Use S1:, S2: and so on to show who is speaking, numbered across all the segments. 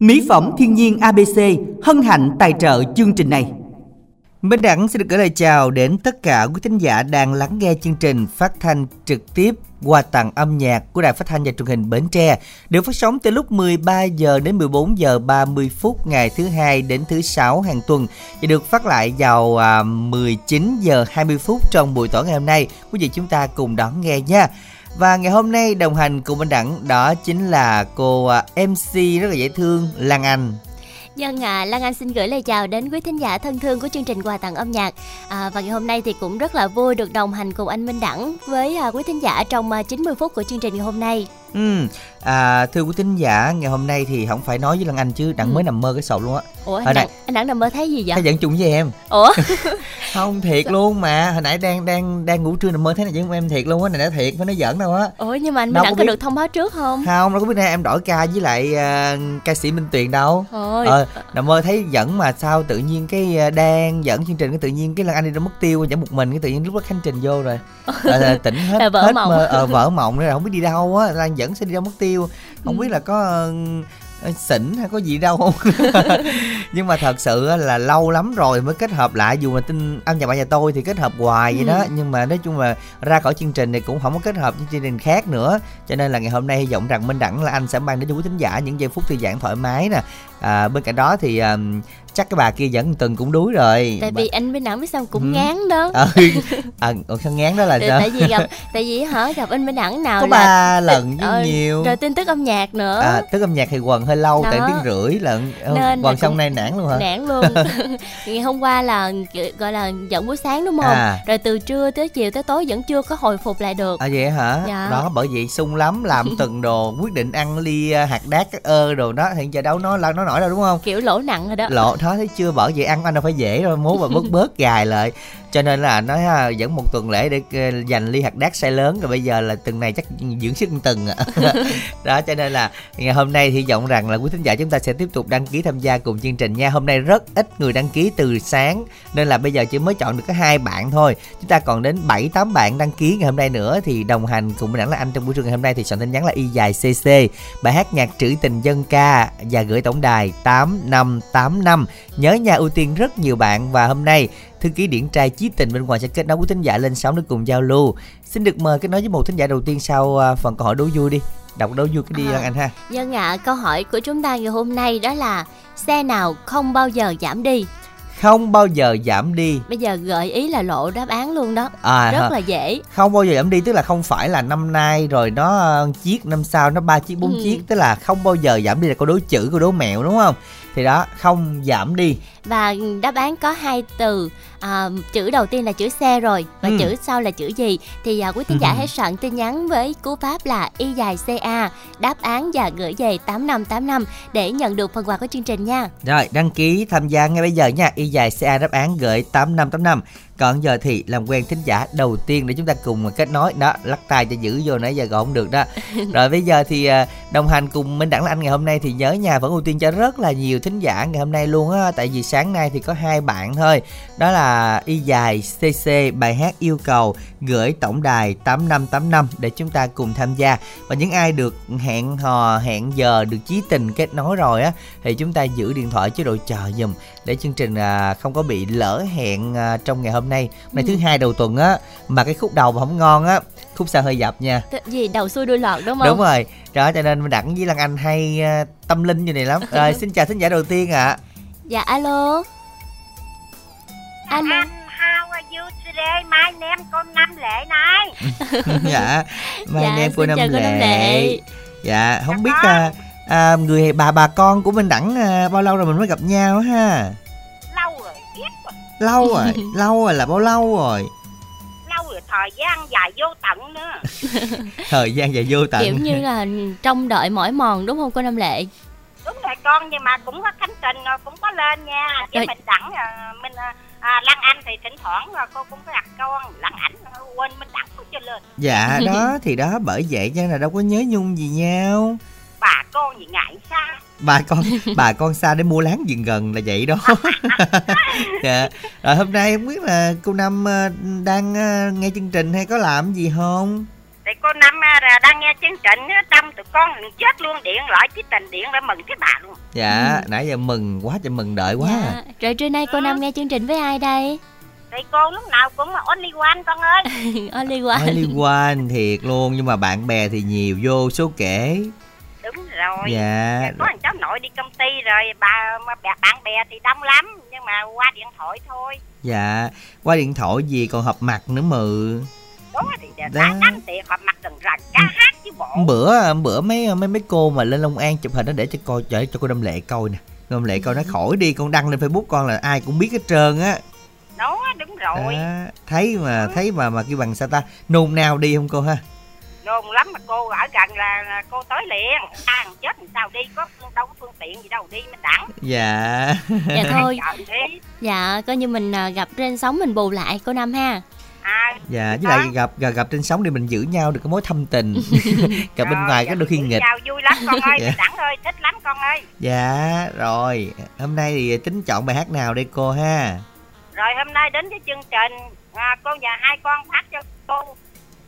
S1: Mỹ phẩm thiên nhiên ABC hân hạnh tài trợ chương trình này.
S2: Minh Đẳng xin được gửi lời chào đến tất cả quý thính giả đang lắng nghe chương trình phát thanh trực tiếp qua tặng âm nhạc của Đài Phát thanh và Truyền hình Bến Tre, được phát sóng từ lúc 13 giờ đến 14 giờ 30 phút ngày thứ hai đến thứ sáu hàng tuần và được phát lại vào à, 19 giờ 20 phút trong buổi tối ngày hôm nay. Quý vị chúng ta cùng đón nghe nha. Và ngày hôm nay đồng hành cùng Minh Đẳng đó chính là cô à, MC rất là dễ thương Lan Anh.
S3: Dân à, Lan Anh xin gửi lời chào đến quý thính giả thân thương của chương trình quà tặng âm nhạc à, Và ngày hôm nay thì cũng rất là vui được đồng hành cùng anh Minh Đẳng với à, quý thính giả trong à, 90 phút của chương trình ngày hôm nay
S2: Ừ, à, thưa quý thính giả, ngày hôm nay thì không phải nói với Lan Anh chứ Đặng ừ. mới nằm mơ cái sầu luôn á.
S3: Ủa, anh, Đặng, anh Đặng nằm mơ thấy gì vậy?
S2: Thấy dẫn chung với em.
S3: Ủa?
S2: không thiệt Sao? luôn mà, hồi nãy đang đang đang ngủ trưa nằm mơ thấy này với em thiệt luôn á, này đã thiệt, phải nói giỡn đâu á.
S3: Ủa nhưng mà anh đâu Đặng có, biết... được thông báo trước không?
S2: Không, đâu có biết nay em đổi ca với lại uh, ca sĩ Minh Tuyền đâu. Ôi. Ờ, nằm mơ thấy dẫn mà sao tự nhiên cái uh, đang dẫn chương trình cái tự nhiên cái Lan Anh đi ra mất tiêu dẫn một mình cái tự nhiên lúc đó khánh trình vô rồi. à, tỉnh hết hết
S3: mộng.
S2: mơ, ờ, vỡ mộng rồi không biết đi đâu á, Lan dẫn sẽ đi ra mất tiêu. Không ừ. biết là có uh, xỉn hay có gì đâu. Không nhưng mà thật sự là lâu lắm rồi mới kết hợp lại dù là tin âm nhạc bạn nhà tôi thì kết hợp hoài vậy ừ. đó nhưng mà nói chung là ra khỏi chương trình này cũng không có kết hợp với chương trình khác nữa. Cho nên là ngày hôm nay hy vọng rằng minh đẳng là anh sẽ mang đến cho quý thính giả những giây phút thư giãn thoải mái nè. À, bên cạnh đó thì um, chắc cái bà kia dẫn từng cũng đuối rồi.
S3: Tại vì anh bên đẳng biết sao cũng ừ. ngán đó.
S2: Ờ à, còn sao ngán đó là sao?
S3: tại vì gặp tại vì hả gặp anh bên đẳng nào
S2: có
S3: là
S2: ba lần với ờ, nhiều.
S3: rồi tin tức âm nhạc nữa.
S2: À tức âm nhạc thì quần hơi lâu đó. tại tiếng rưỡi lận quần xong nay nản luôn hả?
S3: nản luôn. Ngày hôm qua là gọi là dẫn buổi sáng đúng không? À. rồi từ trưa tới chiều tới tối vẫn chưa có hồi phục lại được.
S2: À vậy hả? Dạ. đó bởi vậy sung lắm làm từng đồ quyết định ăn ly à, hạt đát các ơ đồ đó hiện giờ đâu nó nó nổi đâu đúng không?
S3: Kiểu lỗ nặng rồi đó.
S2: Lộ đó thấy chưa? Bỏ vậy ăn anh đâu phải dễ rồi muốn mà bớt bớt gài lại. Cho nên là nói ha, dẫn một tuần lễ để ờ, dành ly hạt đác size lớn rồi bây giờ là tuần này chắc dưỡng sức từng ạ đó cho nên là ngày hôm nay hy vọng rằng là quý thính giả chúng ta sẽ tiếp tục đăng ký tham gia cùng chương trình nha. Hôm nay rất ít người đăng ký từ sáng nên là bây giờ chỉ mới chọn được có hai bạn thôi. Chúng ta còn đến bảy tám bạn đăng ký ngày hôm nay nữa thì đồng hành cùng đẳng là anh trong buổi trưa ngày hôm nay thì soạn tin nhắn là y dài cc bài hát nhạc trữ tình dân ca và gửi tổng đài tám năm tám năm nhớ nhà ưu tiên rất nhiều bạn. Và hôm nay thư ký điển trai chí tình bên ngoài sẽ kết nối với thính giả lên sóng để cùng giao lưu. Xin được mời kết nối với một thính giả đầu tiên sau à, phần câu hỏi đố vui đi. Đọc đố vui cái đi à, anh ha.
S3: Dân ạ à, câu hỏi của chúng ta ngày hôm nay đó là xe nào không bao giờ giảm đi?
S2: Không bao giờ giảm đi.
S3: Bây giờ gợi ý là lộ đáp án luôn đó. À, rất hả? là dễ.
S2: Không bao giờ giảm đi tức là không phải là năm nay rồi nó chiếc năm sau nó ba chiếc bốn ừ. chiếc. Tức là không bao giờ giảm đi là câu đố chữ câu đố mẹo đúng không thì đó không giảm đi.
S3: Và đáp án có hai từ. À, chữ đầu tiên là chữ xe rồi và ừ. chữ sau là chữ gì? Thì à, quý thính giả hãy soạn tin nhắn với cú pháp là y dài ca đáp án và gửi về tám năm tám năm để nhận được phần quà của chương trình nha.
S2: Rồi đăng ký tham gia ngay bây giờ nha. Y dài ca đáp án gửi tám năm tám năm còn giờ thì làm quen thính giả đầu tiên để chúng ta cùng kết nối. Đó lắc tay cho giữ vô nãy giờ gọi không được đó. Rồi bây giờ thì à, đồng hành cùng minh đẳng là anh ngày hôm nay thì nhớ nhà vẫn ưu tiên cho rất là nhiều thính giả ngày hôm nay luôn á. Tại vì sáng nay thì có hai bạn thôi đó là y dài cc bài hát yêu cầu gửi tổng đài tám năm tám năm để chúng ta cùng tham gia. Và những ai được hẹn hò hẹn giờ được chí tình kết nối rồi á thì chúng ta giữ điện thoại chế độ chờ dùm để chương trình à, không có bị lỡ hẹn à, trong ngày hôm nay. Hôm nay ừ. thứ hai đầu tuần á mà cái khúc đầu mà không ngon á khúc sau hơi dập nha.
S3: Gì? Đầu xuôi đuôi lọt đúng không?
S2: Đúng rồi. Đó cho nên đặng với lan anh hay uh, tâm linh như này lắm. Rồi xin chào thính giả đầu tiên ạ. À.
S3: dạ alo
S4: alo how are you today my name cô Năm Lệ này.
S2: Dạ my dạ, name cô Năm Lệ. Lệ dạ không dạ biết à, à, người bà bà con của mình đẳng à, bao lâu rồi mình mới gặp nhau ha?
S4: Lâu rồi biết rồi.
S2: Lâu rồi lâu rồi là bao lâu rồi?
S4: Thời gian dài vô tận nữa.
S2: Thời gian dài vô tận.
S3: Kiểu như là trong đợi mỏi mòn đúng không? Cô năm lệ
S4: đúng rồi con nhưng mà cũng có khánh trình rồi cũng có lên nha. Chứ rồi. mình đẳng à, mình à, lăng anh thì thỉnh thoảng là cô cũng có đặt con lăng ảnh quên mình đẳng có chưa lên.
S2: Dạ đó thì đó bởi vậy cho nên là đâu có nhớ nhung gì nhau.
S4: Bà con gì ngại xa.
S2: Bà con bà con xa để mua láng giường gần là vậy đó. Dạ rồi hôm nay không biết là cô năm ờ, đang ờ, nghe chương trình hay có làm gì không
S4: thì cô Năm à, đang nghe chương trình tâm tụi con chết luôn điện lại chí tình điện để mừng cái bà luôn
S2: dạ ừ. nãy giờ mừng quá trời mừng đợi quá dạ.
S3: à. rồi trưa nay cô ừ. Năm nghe chương trình với ai đây
S4: thì cô lúc nào cũng only one con ơi
S3: only one
S2: only one thiệt luôn nhưng mà bạn bè thì nhiều vô số kể
S4: đúng rồi
S2: dạ
S4: có thằng cháu nội đi công ty rồi bà bạn bè thì đông lắm nhưng mà qua điện thoại thôi
S2: dạ qua điện thoại gì còn họp mặt nữa mừ
S4: đó thì đã đánh tiệc họp mặt gần rần ca hát chứ bộ.
S2: Bữa bữa mấy mấy mấy cô mà lên Long An chụp hình nó để cho coi để cho cô Đâm Lệ coi nè. Đâm Lệ coi nó khỏi đi con đăng lên Facebook con là ai cũng biết hết trơn á.
S4: Đó đúng rồi.
S2: Đó, thấy mà ừ. thấy mà mà kêu bằng sao ta? Nôn nào đi không cô ha?
S4: Nôn lắm mà cô ở gần là, là cô tới liền. À chết làm sao đi có đâu có phương tiện gì đâu đi mình đẳng
S2: dạ.
S3: Dạ thôi. Dạ coi như mình à, gặp trên sóng mình bù lại cô năm ha
S4: à,
S2: dạ với lại gặp gặp gặp trên sóng để mình giữ nhau được cái mối thâm tình. Gặp bên ngoài có đôi khi nghịch.
S4: chào vui lắm con ơi dạ. đẳng ơi thích lắm con ơi.
S2: Dạ rồi. Hôm nay thì tính chọn bài hát nào đây cô ha?
S4: Rồi hôm nay đến với chương trình à, cô và hai con phát cho cô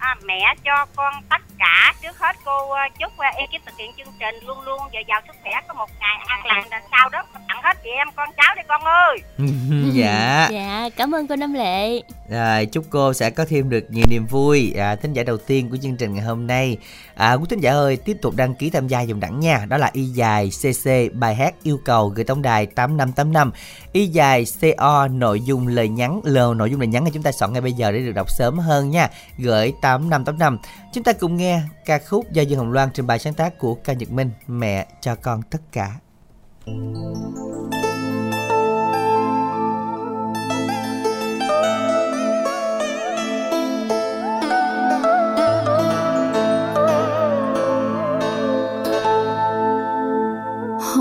S4: à, mẹ cho con tất cả trước hết cô à, chúc uh, ekip thực hiện chương trình luôn luôn dồi dào sức khỏe có một ngày an lành là sau đó. Tặng hết chị em con cháu đi con ơi.
S2: Dạ.
S3: Dạ cảm ơn cô Năm Lệ.
S2: Rồi chúc cô sẽ có thêm được nhiều niềm vui. À, thính giả đầu tiên của chương trình ngày hôm nay à, quý thính giả ơi tiếp tục đăng ký tham gia dòng đẳng nha. Đó là y dài cc bài hát yêu cầu gửi tổng đài tám năm tám năm. Y dài co nội dung lời nhắn l nội dung lời nhắn thì chúng ta soạn ngay bây giờ để được đọc sớm hơn nha. Gửi tám năm tám năm. Chúng ta cùng nghe ca khúc do Dương Hồng Loan trình bày sáng tác của ca Nhật Minh mẹ cho con tất cả.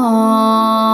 S5: Lòng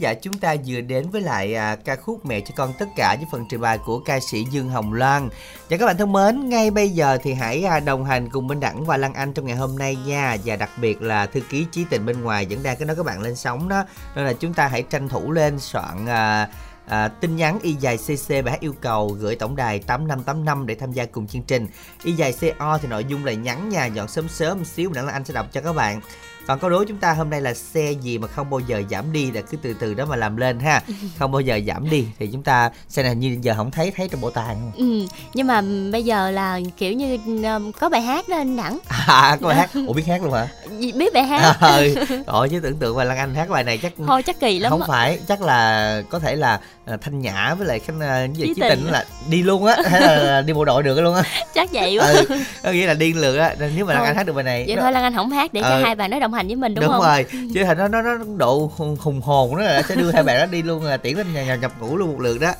S2: giả chúng ta vừa đến với lại à, ca khúc Mẹ cho con tất cả với phần trình bày của ca sĩ Dương Hồng Loan. Và các bạn thân mến, ngay bây giờ thì hãy à, đồng hành cùng Minh Đẳng và Lan Anh trong ngày hôm nay nha. Và đặc biệt là thư ký Chí Tình bên ngoài vẫn đang cái nói các bạn lên sóng đó. Nên là chúng ta hãy tranh thủ lên soạn à, à, tin nhắn y dài cc bài hát yêu cầu gửi tổng đài 8585 để tham gia cùng chương trình y dài co thì nội dung là nhắn nhà dọn sớm sớm một xíu nữa là anh sẽ đọc cho các bạn còn câu đố chúng ta hôm nay là xe gì mà không bao giờ giảm đi? Là cứ từ từ đó mà làm lên ha. Không bao giờ giảm đi thì chúng ta xe này như giờ không thấy thấy trong bộ tàng
S3: ừ nhưng mà bây giờ là kiểu như um, có bài hát đó anh đẳng.
S2: À có bài hát. Ủa biết hát luôn hả?
S3: Biết bài hát.
S2: À, rồi chứ tưởng tượng mà lan anh hát bài này chắc
S3: thôi chắc kỳ lắm
S2: không phải. Chắc là có thể là à, thanh nhã với lại khánh uh, cái gì
S3: Chí tình.
S2: tình là đi luôn á. Hay là đi bộ đội được luôn á.
S3: Chắc vậy quá.
S2: Ừ, có nghĩa là điên lượt á. Nếu mà lan anh hát được bài này
S3: vậy
S2: nó-
S3: thôi lan anh không hát. Để cho
S2: Ờ.
S3: hai bạn nói đồng hành với mình đúng,
S2: đúng,
S3: không?
S2: rồi. Chứ thành nó nó nó độ hùng, hồn đó là sẽ đưa hai bạn đó đi luôn là tiễn lên nhà, nhà nhập ngủ luôn một lượt đó.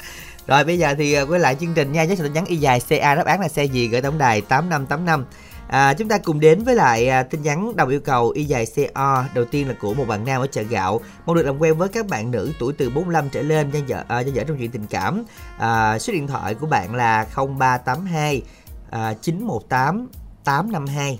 S2: Rồi bây giờ thì à, quay lại chương trình nha với sự tin nhắn y dài ca đáp án là xe gì gửi tổng đài tám năm tám năm. À, chúng ta cùng đến với lại à, tin nhắn đồng yêu cầu y dài CO đầu tiên là của một bạn nam ở chợ gạo. Mong được làm quen với các bạn nữ tuổi từ 45 trở lên gian dở à, gian dở trong chuyện tình cảm. À, số điện thoại của bạn là 0382 à, 918 852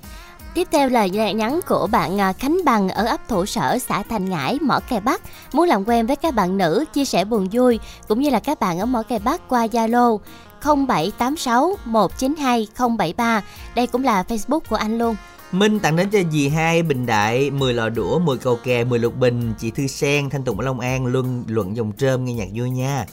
S3: Tiếp theo là lời nhắn của bạn à, Khánh Bằng ở ấp Thủ Sở, xã Thành Ngãi, Mỏ Cày Bắc muốn làm quen với các bạn nữ, chia sẻ buồn vui cũng như là các bạn ở Mỏ Cày Bắc qua Zalo 0786 192 073. Đây cũng là Facebook của anh luôn.
S2: Minh tặng đến cho dì hai Bình Đại 10 lò đũa 10 cầu kè 10 lục bình chị Thư Sen Thanh Tùng ở Long An Luân luận dòng trơm nghe nhạc vui nha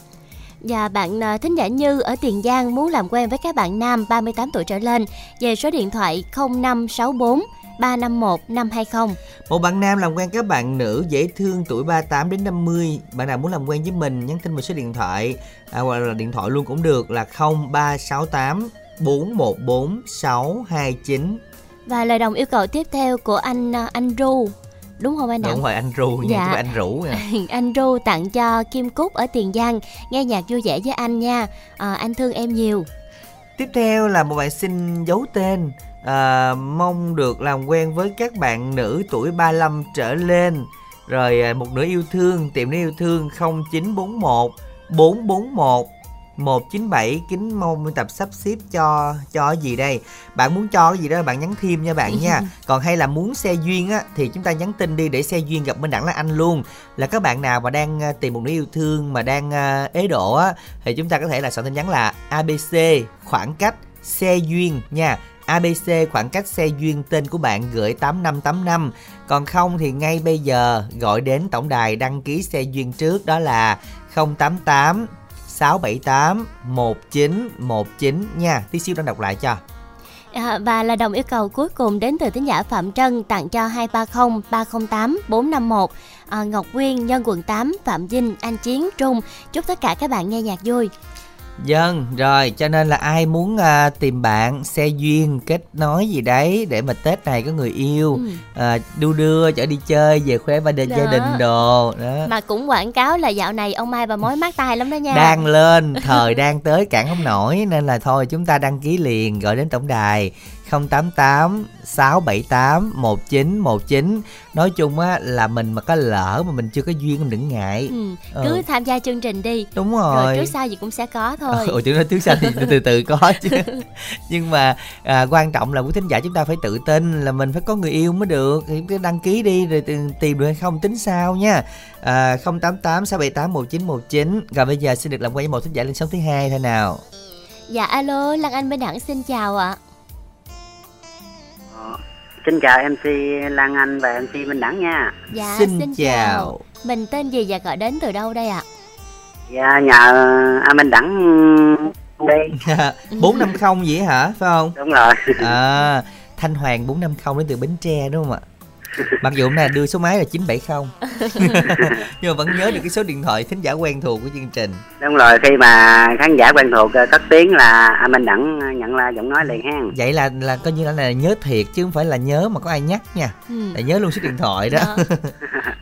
S3: và bạn à, thính giả Như ở Tiền Giang muốn làm quen với các bạn nam 38 tuổi trở lên về số điện thoại 0564 351 520.
S2: Một bạn nam làm quen các bạn nữ dễ thương tuổi 38 đến 50 Bạn nào muốn làm quen với mình nhắn tin vào số điện thoại à, Hoặc là điện thoại luôn cũng được là 0368 414 629
S3: Và lời đồng yêu cầu tiếp theo của anh à, anh Ru. Đúng không anh?
S2: Đúng rồi anh Ru nha,
S3: Dạ.
S2: anh Rủ nha.
S3: Anh Ru tặng cho Kim Cúc ở Tiền Giang nghe nhạc vui vẻ với anh nha. À, anh thương em nhiều.
S2: Tiếp theo là một bạn xin giấu tên à, Mong được làm quen với các bạn nữ tuổi 35 trở lên. Rồi à, một nửa yêu thương Tiệm nữ yêu thương 0941 441 197 kính mong biên tập sắp xếp cho cho gì đây? Bạn muốn cho cái gì đó bạn nhắn thêm nha bạn nha. Còn hay là muốn xe duyên á thì chúng ta nhắn tin đi để xe duyên gặp bên đẳng là anh luôn. Là các bạn nào mà đang à, tìm một nửa yêu thương mà đang à, ế độ á thì chúng ta có thể là soạn tin nhắn là ABC khoảng cách xe duyên nha. ABC khoảng cách xe duyên tên của bạn gửi 8585 Còn không thì ngay bây giờ gọi đến tổng đài đăng ký xe duyên trước đó là 088 678 1919 nha. Tí xíu đang đọc lại cho.
S3: À, và là đồng yêu cầu cuối cùng đến từ tín giả Phạm Trân tặng cho 230 308 451 à, Ngọc Quyên nhân quận 8 Phạm Vinh Anh Chiến Trung. Chúc tất cả các bạn nghe nhạc vui.
S2: Dân, rồi cho nên là ai muốn à, tìm bạn, xe duyên, kết nối gì đấy để mà Tết này có người yêu,
S3: Ừ.
S2: à, đu đưa, chở đi chơi, về khoe gia đình, gia đình đồ đó.
S3: mà cũng quảng cáo là dạo này ông Mai bà mối mát tay lắm đó nha
S2: Đang lên, thời đang tới cản không nổi nên là thôi chúng ta đăng ký liền gọi đến tổng đài 088 678 1919 Nói chung á là mình mà có lỡ mà mình chưa có duyên mình đừng ngại.
S3: Ừ.
S2: Ừ.
S3: cứ tham gia chương trình đi.
S2: Đúng
S3: rồi
S2: rồi.
S3: trước sau gì cũng sẽ có thôi.
S2: Ủa chứ nói trước sau thì từ từ có chứ. Nhưng mà à, quan trọng là quý thính giả chúng ta phải tự tin là mình phải có người yêu mới được. Thì cứ đăng ký đi rồi tìm, được hay không tính sao nha. À, 088 678 1919 Rồi bây giờ xin được làm quen với một thính giả lên sóng thứ hai thôi nào.
S3: Dạ alo Lan Anh Minh Đẳng xin chào ạ
S6: Xin chào MC Lan Anh và MC Minh Đẳng nha.
S3: dạ
S2: Xin chào.
S3: mình tên gì và gọi đến từ đâu đây ạ
S6: Dạ nhờ A Minh Đẳng đi.
S2: 450 gì hả phải không
S6: Đúng rồi.
S2: à, Thanh Hoàng 450 đến từ Bến Tre đúng không ạ Mặc dù hôm nay đưa số máy là 970 Nhưng mà vẫn nhớ được cái số điện thoại thính giả quen thuộc của chương trình
S6: Đúng rồi khi mà khán giả quen thuộc ờ, cất tiếng là A Minh Đẳng nhận là giọng nói liền ha.
S2: Vậy là là coi như là, là nhớ thiệt chứ không phải là nhớ mà có ai nhắc nha
S3: ừ.
S2: Là nhớ luôn số điện thoại đó
S3: Đó.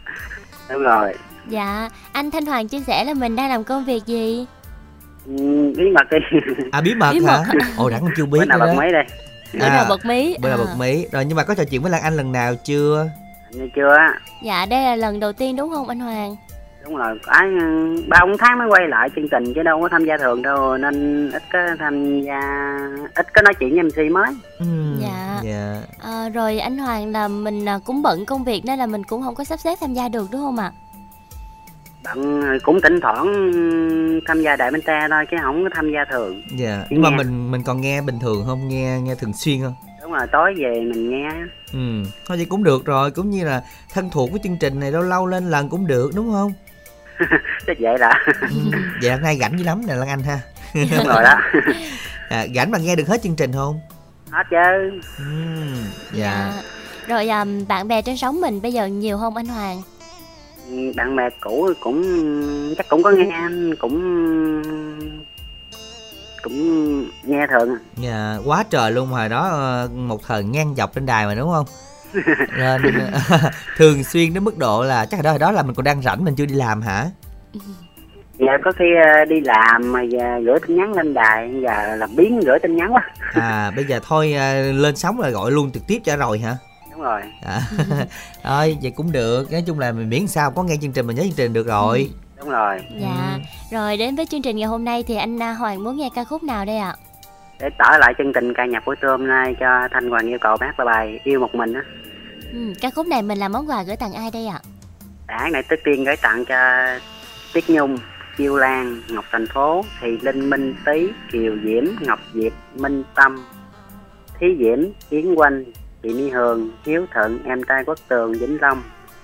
S6: Đúng rồi.
S3: dạ anh Thanh Hoàng chia sẻ là mình đang làm công việc gì
S6: Ừ, bí mật đi.
S2: À bí mật
S3: Bí
S2: hả
S3: mật
S2: Ồ đẳng chưa biết
S6: Bữa nào bật máy đây.
S3: Bữa
S2: À,
S3: nào bật mí
S2: Bữa nào
S3: À.
S2: bật mí Rồi nhưng mà có trò chuyện với Lan Anh lần nào chưa
S6: Như chưa á.
S3: dạ đây là lần đầu tiên đúng không anh Hoàng
S6: đúng rồi ai ba bốn tháng mới quay lại chương trình chứ đâu có tham gia thường đâu nên ít có tham gia ít có nói chuyện với mc mới
S2: ừ.
S3: Dạ.
S2: dạ
S3: À, rồi anh Hoàng là mình à, cũng bận công việc nên là mình cũng không có sắp xếp tham gia được đúng không ạ?
S6: Bạn cũng thỉnh thoảng tham gia đại bánh tre thôi chứ không có tham gia thường.
S2: Dạ
S6: Chỉ
S2: nhưng mà mình mình còn nghe bình thường không? Nghe nghe thường xuyên không?
S6: Đúng rồi tối về mình nghe
S2: ừ thôi vậy cũng được rồi cũng như là thân thuộc với chương trình này lâu lâu lên lần cũng được đúng không?
S6: Chứ vậy là
S2: ừ. vậy là nay rảnh dữ lắm nè lan anh ha.
S6: Đúng rồi đó.
S2: À, rảnh mà nghe được hết chương trình không?
S6: Hết chứ.
S2: Ừ. dạ.
S3: Rồi à, bạn bè trên sóng mình bây giờ nhiều không anh Hoàng?
S6: Bạn bè cũ cũng chắc cũng có nghe cũng cũng nghe thường.
S2: Dạ quá trời luôn hồi đó ờ, một thời ngang dọc trên đài mà đúng không? Nên thường xuyên đến mức độ là chắc là đó hồi đó là mình còn đang rảnh mình chưa đi làm hả?
S6: Giờ có khi ờ, đi làm mà giờ gửi tin nhắn lên đài giờ là biến gửi tin nhắn quá.
S2: À bây giờ thôi ờ, lên sóng là gọi luôn trực tiếp cho rồi hả
S6: đúng rồi.
S2: À, thôi vậy cũng được. Nói chung là mình miễn sao có nghe chương trình mình nhớ chương trình được rồi.
S6: Đúng rồi.
S3: Dạ. Rồi đến với chương trình ngày hôm nay thì anh à, Hoàng muốn nghe ca khúc nào đây ạ?
S6: để trở lại chương trình ca nhạc buổi trưa hôm nay cho thanh hoàng yêu cầu bác là bài yêu một mình á.
S3: Ừ, ca khúc này mình làm món quà gửi tặng ai đây ạ?
S6: Bản này trước tiên gửi tặng cho Tiết Nhung, Chiêu Lan, Ngọc Thành Phố, Thì Linh Minh Tý, Kiều Diễm, Ngọc Diệp, Minh Tâm, Thí Diễm, Yến Quanh, chị Mỹ Hường, Hiếu Thuận, em trai Quốc Tường, Vĩnh Long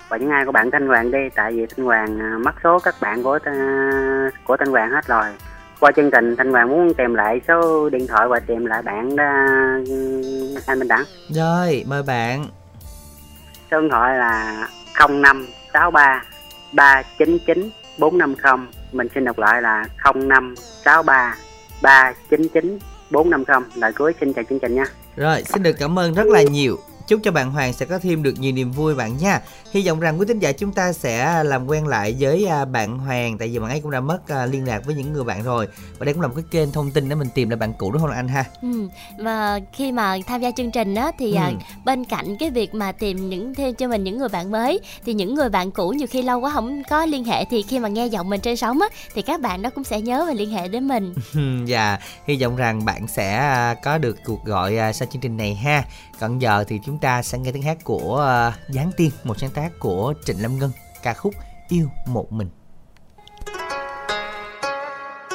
S6: và những ai của bạn Thanh Hoàng đi. Tại vì Thanh Hoàng à, mất số các bạn của ta- của Thanh Hoàng hết rồi. Qua chương trình Thanh Hoàng muốn tìm lại số điện thoại và tìm lại bạn đó anh Minh Đẳng.
S2: Rồi mời bạn.
S6: Số điện thoại là 0563 399 450 mình xin đọc lại là 0563 399 450 lời cuối xin chào chương trình nha
S2: rồi, xin được cảm ơn rất là nhiều. Chúc cho bạn Hoàng sẽ có thêm được nhiều niềm vui bạn nha. Hy vọng rằng quý thính giả chúng ta sẽ làm quen lại với à, bạn Hoàng tại vì bạn ấy cũng đã mất à, liên lạc với những người bạn rồi. Và đây cũng là một cái kênh thông tin để mình tìm lại bạn cũ đúng không anh ha?
S3: Ừ. Và khi mà tham gia chương trình á thì à,
S2: Ừ.
S3: bên cạnh cái việc mà tìm những thêm cho mình những người bạn mới thì những người bạn cũ nhiều khi lâu quá không có liên hệ thì khi mà nghe giọng mình trên sóng á thì các bạn đó cũng sẽ nhớ và liên hệ đến mình.
S2: Và hy vọng rằng bạn sẽ à, có được cuộc gọi à, sau chương trình này ha. Còn giờ thì chúng ta sẽ nghe tiếng hát của à, Giáng Tiên, một sáng tác của Trịnh Lâm Ngân, ca khúc Yêu Một Mình.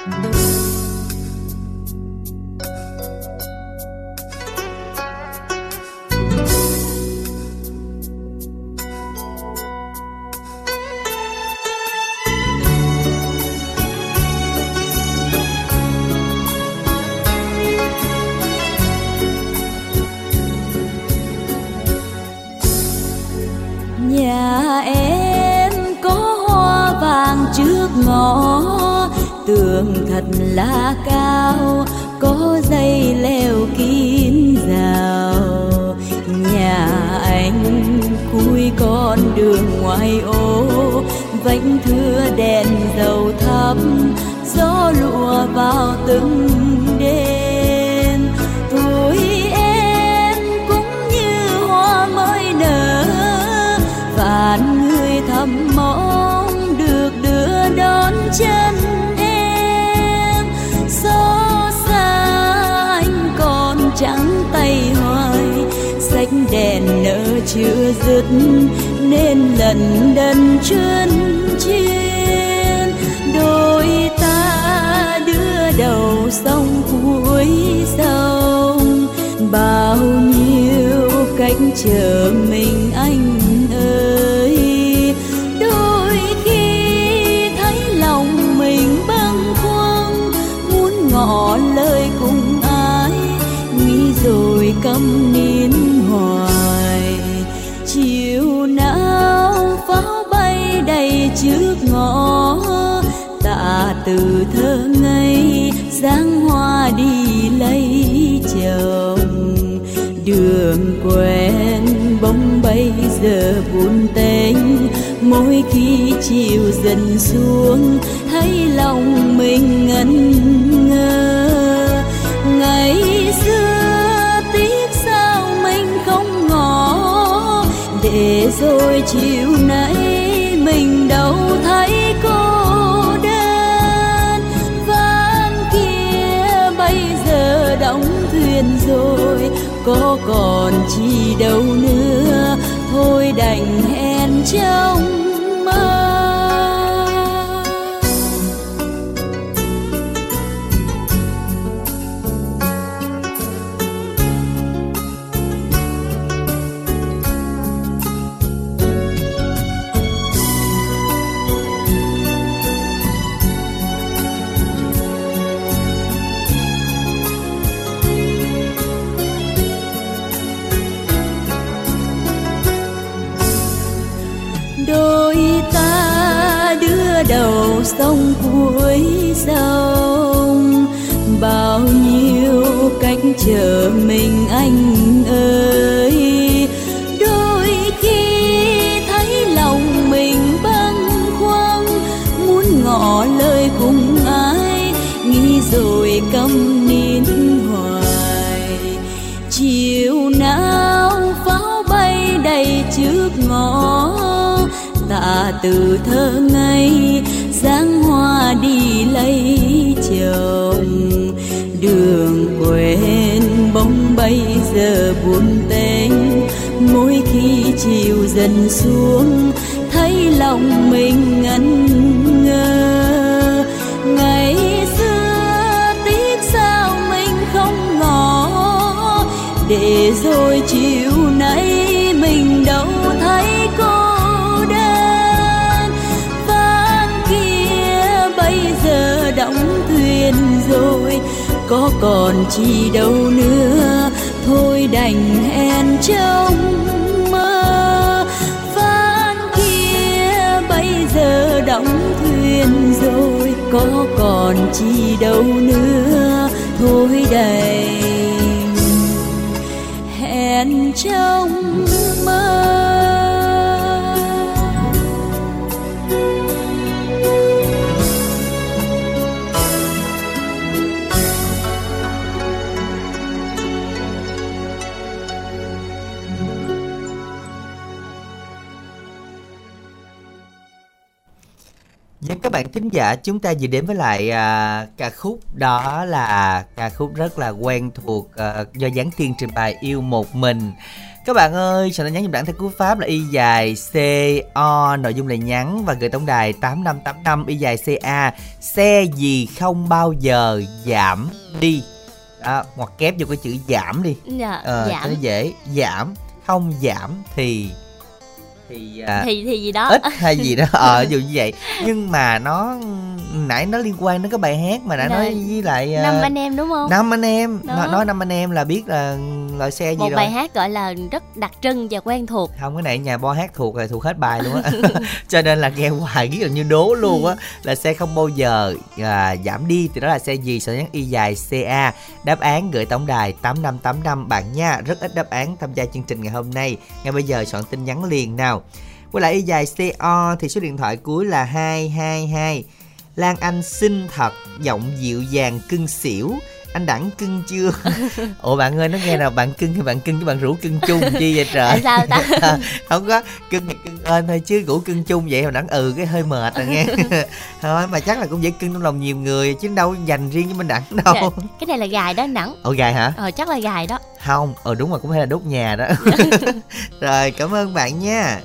S7: Nhà ngõ Tường thật là cao, Có dây leo kín rào. Nhà anh cuối con đường ngoài ô Vánh thưa đèn dầu thắp Gió lụa vào từng đêm. Chưa dứt, nên lần đần chân chiến đôi ta đưa đầu sông cuối sông, bao nhiêu cách chờ mình anh đường quen, bóng bây giờ buồn tênh. Mỗi khi chiều dần xuống, thấy lòng mình ngẩn ngơ. Ngày xưa tiếc sao mình không ngỏ, để rồi chiều nay có còn chi đâu nữa. Thôi đành hẹn trong sông bao nhiêu cách chờ mình anh ơi. Đôi khi thấy lòng mình bâng khuâng, muốn ngỏ lời cùng ai, nghĩ rồi câm nín hoài. Chiều nào pháo bay đầy trước ngõ tạ từ thơ ngây dần xuống, thấy lòng mình ngẩn ngơ. Ngày xưa tiếc sao mình không ngỏ, để rồi chiều nay mình đâu thấy cô đơn. Vang kia bây giờ đóng thuyền rồi, có còn chi đâu nữa, thôi đành hẹn trông. Giờ đóng thuyền rồi có còn chi đâu nữa. Thôi đầy hẹn trong
S2: bạn thính giả chúng ta vừa đến với lại à, ca khúc đó là ca khúc rất là quen thuộc à, do Giáng Thiên trình bày yêu một mình. Các bạn ơi, soạn tin nhắn giùm đảng theo cú pháp là y dài C O nội dung là nhắn và gửi tổng đài 8585 y dài CA xe gì không bao giờ giảm đi. Đó, hoặc kép vô cái chữ giảm đi.
S3: dạ,
S2: Ờ, cho
S3: giảm
S2: nó dễ giảm không giảm thì thì à,
S3: thì thì gì đó.
S2: ít hay gì đó. Ờ ví dụ như vậy. Nhưng mà nó nãy nó liên quan đến cái bài hát mà đã
S3: Rồi.
S2: nói với lại ờ,
S3: năm anh em đúng không?
S2: Năm anh em.
S3: Đó.
S2: nói, năm anh em là biết là loại xe gì
S3: một
S2: rồi.
S3: bài hát gọi là rất đặc trưng và quen thuộc.
S2: Không cái này nhà bo hát thuộc rồi thuộc hết bài luôn á. Cho nên là nghe hoài cái gần như đố luôn á là xe không bao giờ à, giảm đi. Thì đó là xe gì? Sẽ nhắn y dài ca đáp án gửi tổng đài tám năm tám năm bạn nha. Rất ít đáp án tham gia chương trình ngày hôm nay. Ngay bây giờ soạn tin nhắn liền nào với lại y dài co thì số điện thoại cuối là 222 Lan Anh xinh thật, giọng dịu dàng, cưng xỉu anh đẳng cưng chưa? Ủa bạn ơi nó nghe nào bạn cưng thì bạn cưng chứ bạn rủ cưng chung chi vậy trời?
S3: Sao ta?
S2: Không có cưng thì cưng ơn thôi chứ rủ cưng chung vậy mà đẳng ừ cái hơi mệt rồi nghe. Thôi mà chắc là cũng dễ cưng trong lòng nhiều người chứ đâu dành riêng cho mình đẳng đâu.
S3: Dạ, cái này là gài đó nặng
S2: ồ gài hả?
S3: Ờ chắc là gài đó.
S2: Không ờ đúng rồi cũng hay là đốt nhà đó. Rồi cảm ơn bạn nha.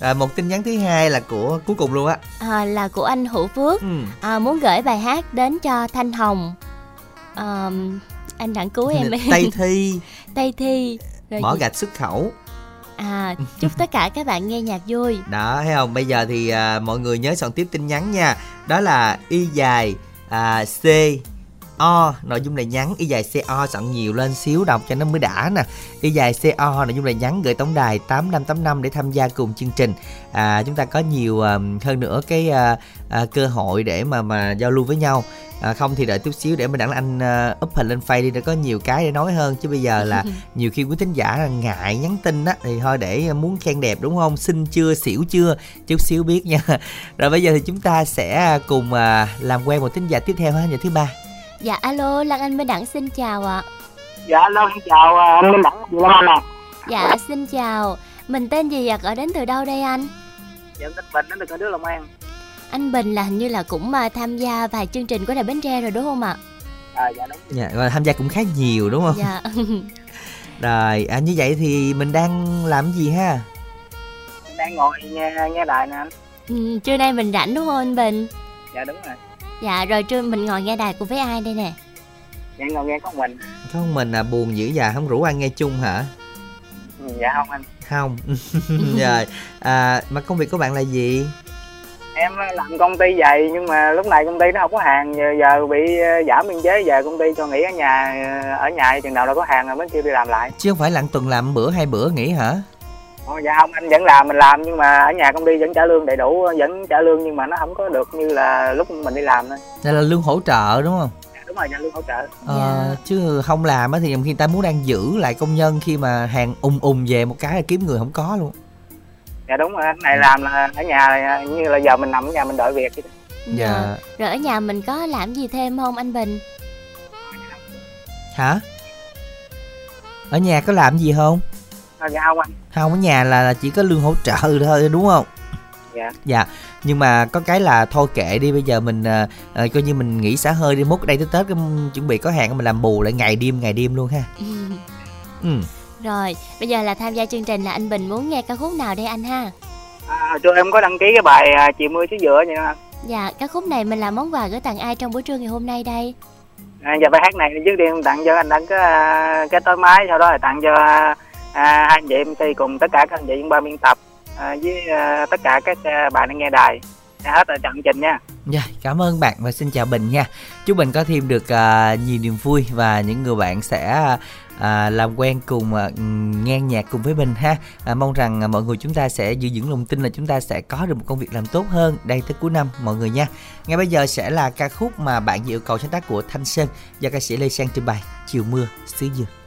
S2: Rồi một tin nhắn thứ hai là của cuối cùng luôn á.
S3: À, là của anh hữu phước.
S2: Ừ.
S3: à, muốn gửi bài hát đến cho thanh hồng à, anh đặng cứu em
S2: tây thi.
S3: Tây thi rồi
S2: bỏ
S3: gì?
S2: gạch xuất khẩu.
S3: À chúc tất cả các bạn nghe nhạc vui.
S2: Đó thấy không? Bây giờ thì à, mọi người nhớ soạn tiếp tin nhắn nha. Đó là y dài à, c o nội dung là nhắn y dài co soạn nhiều lên xíu đọc cho nó mới đã nè. Y dài co nội dung là nhắn gửi tổng đài tám năm tám năm để tham gia cùng chương trình. À, chúng ta có nhiều à, hơn nữa cái à, à, cơ hội để mà mà giao lưu với nhau. À, không thì đợi chút xíu để mình đặng anh à, up hình lên face đi để có nhiều cái để nói hơn. Chứ bây giờ là nhiều khi quý thính giả là ngại nhắn tin á thì thôi để muốn khen đẹp đúng không? Xinh chưa xỉu chưa? Chút xíu biết nha. Rồi bây giờ thì chúng ta sẽ cùng à, làm quen một thính giả tiếp theo ha nhà thứ ba
S3: dạ alo lan anh mới đặng xin chào ạ.
S6: Dạ alo xin chào à, anh minh đẳng chị lâm anh à
S3: dạ xin chào. Mình tên gì ạ? Gọi đến từ đâu đây anh?
S6: Dạ em tên bình đến từ cả đứa long an.
S3: Anh bình là hình như là cũng à, tham gia vài chương trình của đài bến tre rồi đúng không ạ?
S6: À dạ đúng.
S2: Dạ, và tham gia cũng khá nhiều đúng không?
S3: Dạ.
S8: Rồi à, như vậy thì mình đang làm gì ha?
S9: Đang ngồi nghe nghe đài nè anh.
S3: Ừ, trưa nay mình rảnh đúng không anh bình?
S9: Dạ đúng rồi
S3: dạ rồi trưa mình ngồi nghe đài cùng với ai đây nè.
S9: Dạ ngồi nghe có mình.
S8: Không mình à? Buồn dữ già không rủ ăn nghe chung hả?
S9: Dạ không anh.
S8: Không. Rồi à, mà công việc của bạn là gì?
S9: Em làm công ty vậy nhưng mà lúc này công ty nó không có hàng. Giờ, giờ bị ờ, giảm biên chế giờ công ty cho nghỉ ở nhà ờ, ở nhà chừng nào đâu có hàng rồi mới kêu đi làm lại.
S8: Chứ không phải là tuần làm bữa hai bữa nghỉ hả
S9: Ồ, dạ không anh vẫn làm mình làm nhưng mà ở nhà công ty vẫn trả lương đầy đủ vẫn trả lương nhưng mà nó không có được như là lúc mình đi làm thôi.
S8: Đây là lương hỗ trợ đúng không?
S9: Dạ, đúng rồi trả lương hỗ trợ.
S8: Ờ,
S3: Dạ.
S8: chứ không làm á thì khi người ta muốn đang giữ lại công nhân khi mà hàng ùng ùng về một cái là kiếm người không có luôn.
S9: Dạ đúng rồi anh này làm là ở nhà là như là giờ mình nằm ở nhà mình đợi việc vậy đó.
S8: dạ.
S3: Rồi ở nhà mình có làm gì thêm không anh bình?
S8: Hả? Ở nhà có làm gì không?
S9: À, dạ không anh
S8: không ở nhà là là chỉ có lương hỗ trợ thôi đúng không?
S9: Dạ.
S8: Dạ. Nhưng mà có cái là thôi kệ đi bây giờ mình à, à, coi như mình nghỉ xả hơi đi mốt đây tới tết chuẩn bị có hàng mình làm bù lại ngày đêm ngày đêm luôn ha. Ừ.
S3: Rồi bây giờ là tham gia chương trình là anh bình muốn nghe ca khúc nào đây anh ha?
S9: À, cho em có đăng ký cái bài à, chị mưa xứ dừa vậy đó
S3: dạ ca khúc này mình làm món quà gửi tặng ai trong buổi trưa ngày hôm nay đây?
S9: À, giờ bài hát này trước tiên tặng cho anh đăng cái à, cái tối máy sau đó là tặng cho à, hai anh chị MC cùng tất cả các anh chị trong ban biên tập à, với à, tất cả các à, bạn đang nghe đài À, hết ở trận trình nha
S8: Dạ, cảm ơn bạn và xin chào Bình nha. Chúc Bình có thêm được à, nhiều niềm vui và những người bạn sẽ à, làm quen cùng à, nghe nhạc cùng với Bình ha. À, mong rằng à, mọi người chúng ta sẽ giữ vững lòng tin là chúng ta sẽ có được một công việc làm tốt hơn đây tới cuối năm mọi người nha. Ngay bây giờ sẽ là ca khúc mà bạn yêu cầu sáng tác của Thanh Sơn do ca sĩ Lê Sang trình bày Chiều mưa xứ dừa.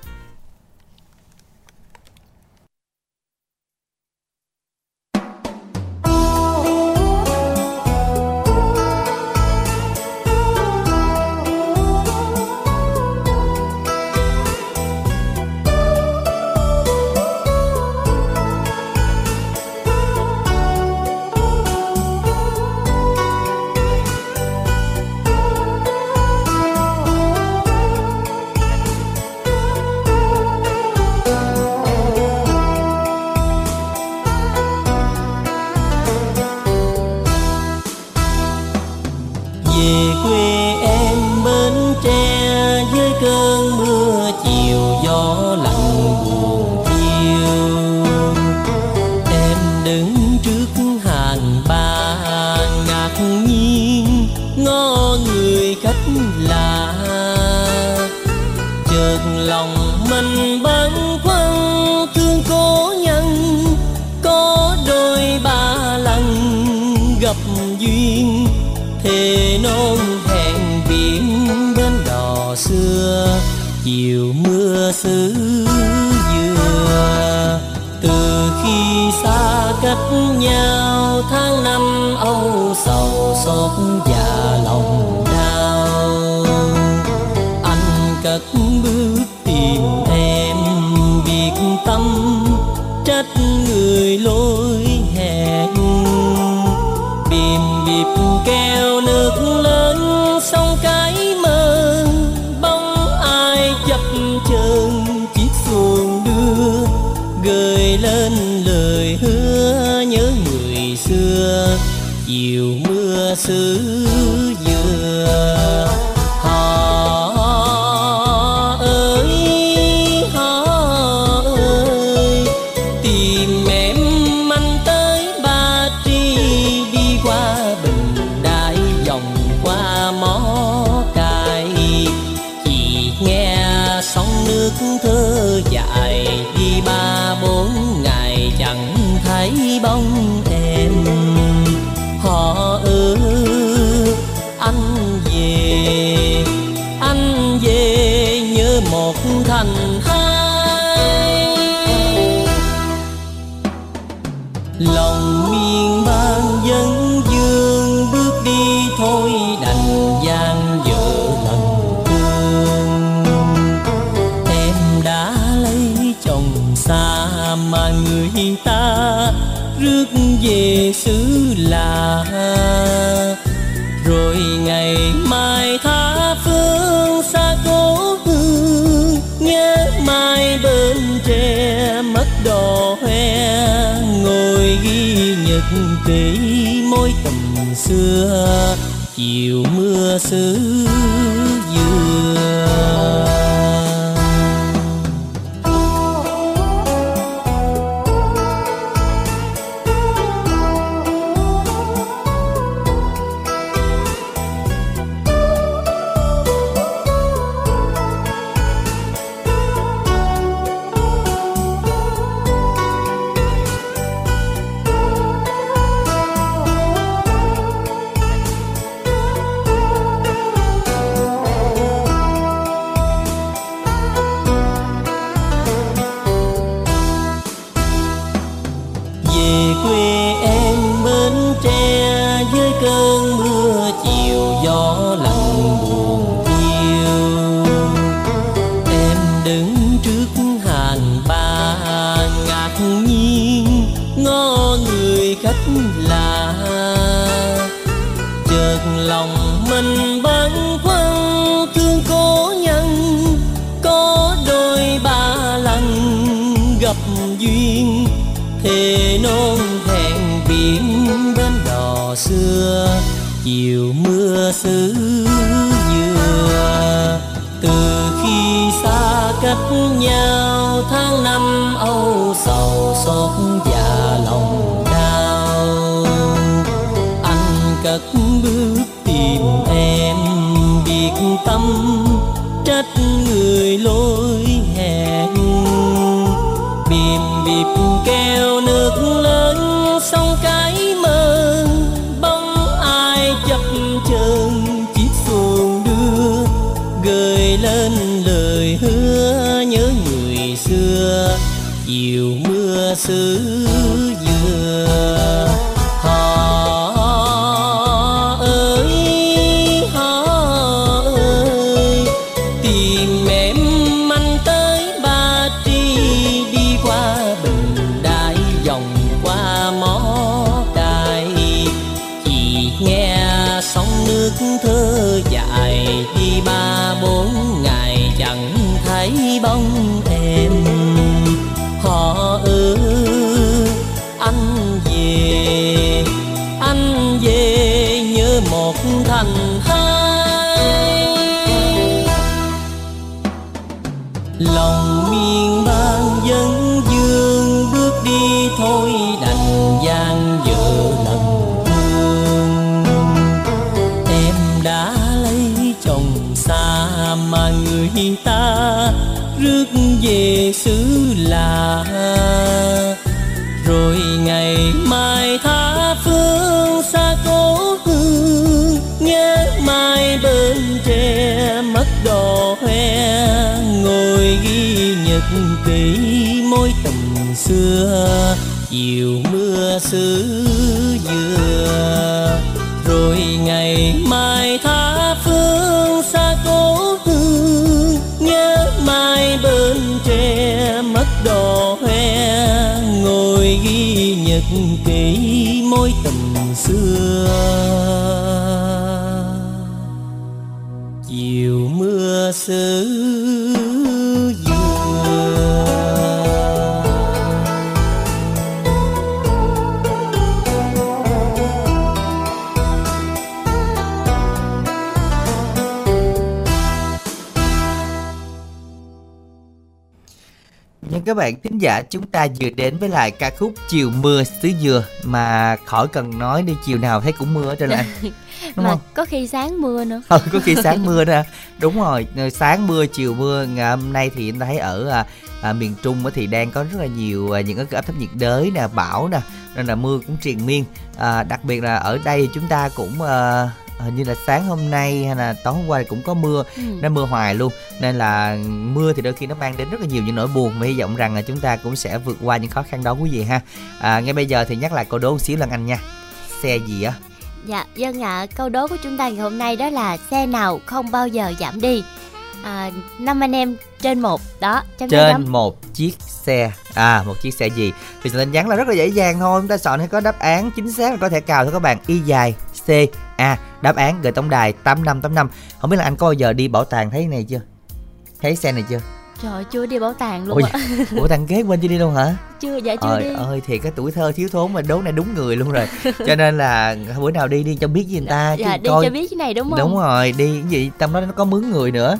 S8: Ghi mối tình xưa chiều mưa xứ dừa. Xa mà người ta rước về xứ lạ rồi ngày mai tha phương xa cố hương nhớ mai bên tre mất đò hoe, ngồi ghi nhật ký mối tình xưa, chiều mưa xứ dừa. Rồi ngày nhật ký mối tình xưa.
S2: Các bạn thính giả chúng ta vừa đến với lại ca khúc Chiều mưa xứ dừa mà khỏi cần nói đi chiều nào thấy cũng mưa hết trơn là đúng
S3: mà
S2: không?
S3: có khi sáng mưa nữa.
S2: Ừ, có khi sáng mưa đó. Đúng rồi sáng mưa chiều mưa ngày hôm nay thì em thấy ở à, à, miền trung thì đang có rất là nhiều à, những cái áp thấp nhiệt đới nè bão nè nên là mưa cũng triền miên. À, đặc biệt là ở đây chúng ta cũng à, hình như là sáng hôm nay hay là tối hôm qua cũng có mưa
S3: ừ.
S2: nó mưa hoài luôn. Nên là mưa thì đôi khi nó mang đến rất là nhiều những nỗi buồn. Mà hy vọng rằng là chúng ta cũng sẽ vượt qua những khó khăn đó quý vị ha. À, ngay bây giờ thì nhắc lại câu đố một xíu lần anh nha. Xe gì á?
S3: Dạ, dân ạ, câu đố của chúng ta ngày hôm nay đó là xe nào không bao giờ giảm đi. À, năm anh em trên một. Đó, chấm
S2: trên
S3: chấm.
S2: một chiếc xe. À một chiếc xe gì? Thì sự tin nhắn là rất là dễ dàng thôi. Chúng ta chọn hay có đáp án chính xác là có thể cào thôi các bạn y dài c a đáp án gửi tổng đài tám năm tám năm. Không biết là anh có bao giờ đi bảo tàng thấy này chưa? Thấy xe này chưa?
S3: Trời chưa đi bảo tàng luôn
S2: Ôi,
S3: ạ.
S2: ủa thằng kế quên chưa đi luôn hả?
S3: Chưa dạ chưa
S2: Trời
S3: đi.
S2: ơi thì cái tuổi thơ thiếu thốn mà đố này đúng người luôn rồi. Cho nên là bữa nào đi đi cho biết với người ta
S3: Dạ
S2: chứ
S3: đi
S2: coi.
S3: cho biết cái này đúng không?
S2: đúng rồi đi cái gì trong đó nó có mướn người nữa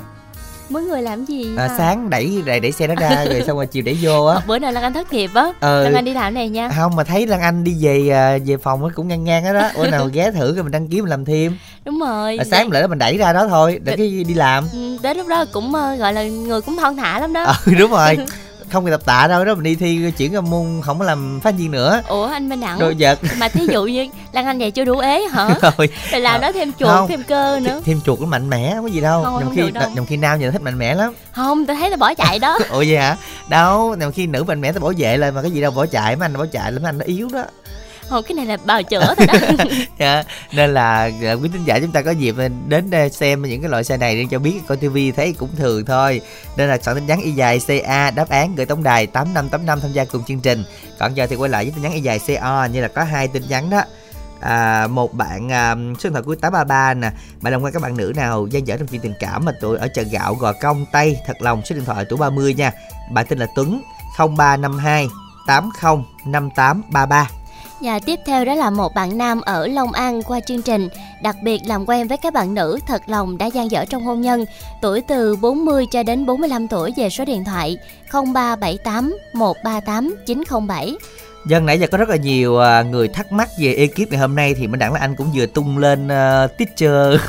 S3: Mỗi người làm gì?
S2: à, sáng đẩy đẩy đẩy xe nó ra rồi xong rồi chiều đẩy vô á
S3: Bữa nào Lan Anh thất nghiệp á.
S2: Ờ.
S3: Lan Anh đi làm này nha.
S2: không mà thấy Lan Anh đi về à, về phòng nó cũng ngang ngang đó đó bữa nào ghé thử rồi mình đăng ký mình làm thêm
S3: Đúng rồi.
S2: à, sáng lại mình đẩy ra đó thôi để cái đi làm
S3: Ừ, đến lúc đó cũng ờ, gọi là người cũng thon thả lắm đó.
S2: ừ đúng rồi không tập tạ đâu đó mình đi thi chuyển ra môn không có làm phát viên nữa
S3: Ủa anh Minh Đẳng
S2: đồ vật
S3: mà thí dụ như Lan Anh vậy chưa đủ ế hả?
S2: rồi
S3: Rồi làm nó thêm chuột,
S2: Không.
S3: thêm cơ nữa.
S2: thêm chuột nó mạnh mẽ không có gì đâu
S3: Thôi,
S2: nhầm
S3: không
S2: khi
S3: đâu.
S2: nhầm khi nam nó thích mạnh mẽ lắm
S3: Không, tôi thấy là bỏ chạy đó.
S2: ủa vậy hả đâu nhầm khi nữ mạnh mẽ tao bảo vệ lên mà cái gì đâu bỏ chạy mấy anh bỏ chạy lắm anh nó yếu đó
S3: Ồ, cái này là bào chữa thôi đó.
S2: Dạ, nên là dạ, quý tín giả chúng ta có dịp đến đây xem những cái loại xe này để cho biết coi tivi thấy cũng thường thôi. Nên là soạn tin nhắn y dài ca đáp án gửi tổng đài tám năm tám năm tham gia cùng chương trình. Còn giờ thì quay lại với tin nhắn y dài co như là có hai tin nhắn đó. À, một bạn à, số điện thoại cuối 833 nè. Bạn đồng quan các bạn nữ nào gian dở trong chuyện tình cảm mà tụi ở chợ gạo gò công tây thật lòng số điện thoại tuổi 30 nha. Bạn tên là Tuấn 0352 80 5833
S3: và tiếp theo đó là một bạn nam ở Long An qua chương trình. Đặc biệt làm quen với các bạn nữ thật lòng đã gian dở trong hôn nhân. Tuổi từ 40 cho đến 45 tuổi về số điện thoại 0378 138 907
S2: Dân nãy giờ có rất là nhiều à, người thắc mắc về ekip ngày hôm nay thì Minh Đẳng là anh cũng vừa tung lên uh, teacher,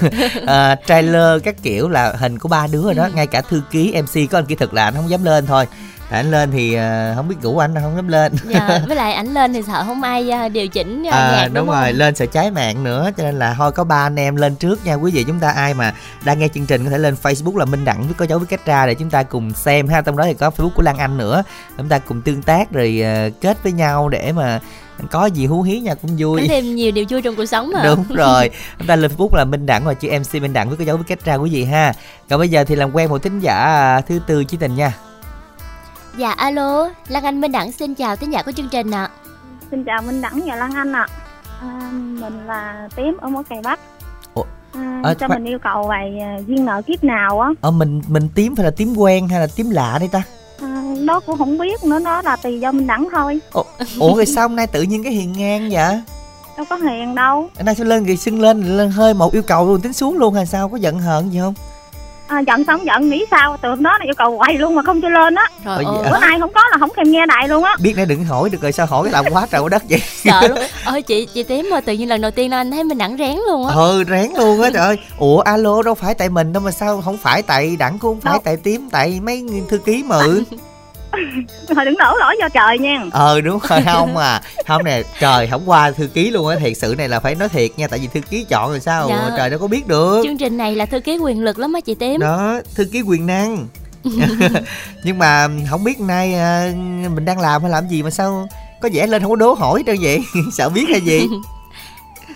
S2: à, trailer các kiểu là hình của ba đứa rồi đó, ngay cả thư ký MC có anh kỹ thuật là anh không dám lên thôi. Anh lên thì à, không biết ngủ anh không dám lên.
S3: Dạ, với lại ảnh lên thì sợ không ai à, điều chỉnh à,
S2: À,
S3: nhạc
S2: đúng,
S3: đúng,
S2: rồi
S3: không?
S2: lên sợ cháy mạng nữa cho nên là thôi có ba anh em lên trước nha. Quý vị chúng ta ai mà đang nghe chương trình có thể lên Facebook là Minh Đẳng với có dấu với cách ra để chúng ta cùng xem ha. Trong đó thì có Facebook của Lan Anh nữa. Chúng ta cùng tương tác rồi ờ, kết với nhau để mà có gì hú hí nha cũng
S3: Có
S2: vui
S3: thêm nhiều điều vui trong cuộc sống mà.
S2: Đúng rồi chúng ta lên facebook là minh đẳng và chữ mc minh đẳng với cái dấu với cách ra quý vị ha. Còn bây giờ thì làm quen một thính giả à, thứ tư chí tình nha
S3: Dạ alo, Lan Anh Minh Đẳng xin chào thính giả của chương trình ạ
S10: Xin chào Minh Đẳng và Lan Anh ạ. À, mình là Tím ở Mỏ Cày Bắc.
S2: Ủa,
S10: À,
S2: ờ,
S10: cho mình yêu cầu bài à, duyên nợ kiếp nào á.
S2: ờ mình mình tím phải là tím quen hay là tím lạ đây ta
S10: À, đó cũng không biết nữa, đó là tùy do Minh Đẳng thôi.
S2: ủa, ủa rồi sao hôm nay tự nhiên cái hiền ngang vậy
S10: Đâu có hiền đâu.
S2: hôm nay sao lên thì xưng lên lên hơi một yêu cầu luôn tính xuống luôn hay sao có giận hờn gì không
S10: À, giận xong giận nghĩ sao? Từ hôm đó là yêu cầu quay luôn mà không cho lên á.
S3: Trời ơi.
S10: Bữa nay không có là không thèm nghe đài luôn á.
S2: biết nãy đừng hỏi được rồi sao hỏi làm quá trời quá đất vậy
S3: sợ luôn Ôi chị, chị Tím mà tự nhiên lần đầu tiên Lan Anh thấy Minh Đẳng rén luôn á
S2: ừ rén luôn á trời ơi ủa alo đâu phải tại mình đâu mà sao không phải tại đẳng cũng không phải
S10: Đâu.
S2: tại tím tại mấy thư ký mà ừ
S10: Thôi đừng đổ lỗi cho trời nha.
S2: ờ đúng rồi không à. Không nè trời không qua thư ký luôn á. Thiệt sự này là phải nói thiệt nha tại vì thư ký chọn rồi sao?
S3: Dạ.
S2: trời đâu có biết được.
S3: Chương trình này là thư ký quyền lực lắm á chị Tím.
S2: Đó thư ký quyền năng. Nhưng mà không biết nay à, mình đang làm hay làm gì mà sao có vẻ lên không có đố hỏi đâu vậy? Sợ biết hay gì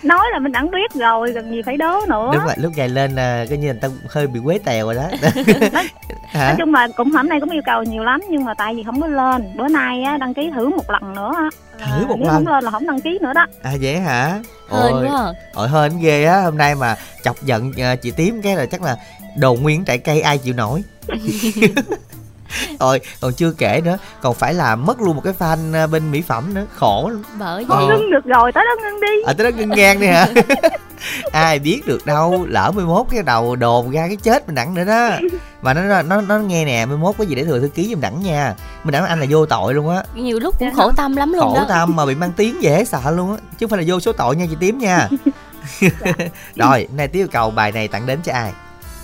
S10: Nói là Minh Đẳng biết rồi, cần gì phải đố nữa.
S2: đúng rồi lúc ngày lên là coi như người ta hơi bị quế tèo rồi đó hả
S10: Nói chung là cũng hôm nay cũng yêu cầu nhiều lắm nhưng mà tại vì không có lên. Bữa nay á, đăng ký thử một lần nữa á.
S2: Thử một
S10: Nếu
S2: lần?
S10: không lên là không đăng ký nữa đó.
S2: à vậy hả
S3: Hên
S2: Ôi,
S3: quá à.
S2: ôi hên ghê á hôm nay mà chọc giận à, chị tím cái là chắc là đồ nguyên trái cây ai chịu nổi Rồi còn chưa kể nữa Còn phải làm mất luôn một cái fan à, bên mỹ phẩm nữa Khổ lắm.
S3: Bởi
S2: Ờ.
S3: vậy.
S10: Ngưng được rồi, tới đó ngưng đi.
S2: Ở tới đó ngưng ngang đi hả? Ai biết được đâu Lỡ 11 cái đầu đồn ra cái chết mình đặng nữa đó. Mà nó nó nó, nghe nè 11 có gì để thừa thư ký giùm đẳng nha. Mình đẳng anh là vô tội luôn á.
S3: Nhiều lúc cũng khổ tâm lắm luôn
S2: Khổ
S3: đó.
S2: tâm mà bị mang tiếng dễ sợ luôn á Chứ không phải là vô số tội nha chị tím nha. Rồi nay tiếp yêu cầu bài này tặng đến cho ai